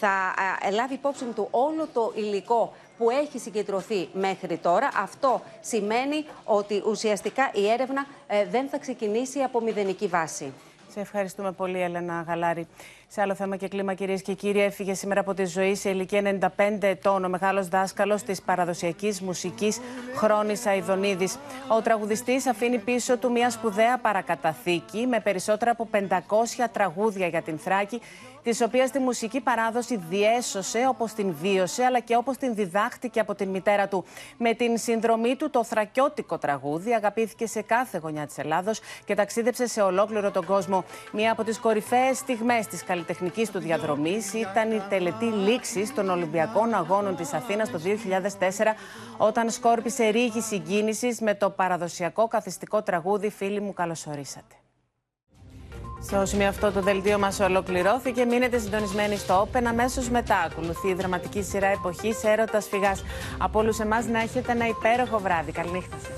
θα λάβει υπόψη του όλο το υλικό που έχει συγκεντρωθεί μέχρι τώρα. Αυτό σημαίνει ότι ουσιαστικά η έρευνα ε, δεν θα ξεκινήσει από μηδενική βάση. Σε ευχαριστούμε πολύ, Έλενα Γαλάρη. Σε άλλο θέμα και κλίμα, κυρίες και κύριοι, έφυγε σήμερα από τη ζωή σε ηλικία 95 ετών ο μεγάλος δάσκαλος της παραδοσιακής μουσικής Χρόνης Αϊδονίδης. Ο τραγουδιστής αφήνει πίσω του μια σπουδαία παρακαταθήκη με περισσότερα από 500 τραγούδια για την Θράκη τη οποία τη μουσική παράδοση διέσωσε όπως την βίωσε, αλλά και όπως την διδάχτηκε από την μητέρα του. Με την συνδρομή του, το θρακιώτικο τραγούδι αγαπήθηκε σε κάθε γωνιά της Ελλάδος και ταξίδεψε σε ολόκληρο τον κόσμο. Μία από τις κορυφαίες στιγμές της καλλιτεχνική του διαδρομής ήταν η τελετή λήξης των Ολυμπιακών Αγώνων της Αθήνας το 2004, όταν σκόρπισε ρίγη συγκίνησης με το παραδοσιακό καθιστικό τραγούδι Φίλοι μου, καλωσορίσατε. Στο σημείο αυτό το δελτίο μας ολοκληρώθηκε. Μείνετε συντονισμένοι στο Open. Αμέσως μετά ακολουθεί η δραματική σειρά εποχής Έρωτας Φυγάς. Από όλους εμάς να έχετε ένα υπέροχο βράδυ. Καληνύχτα σας.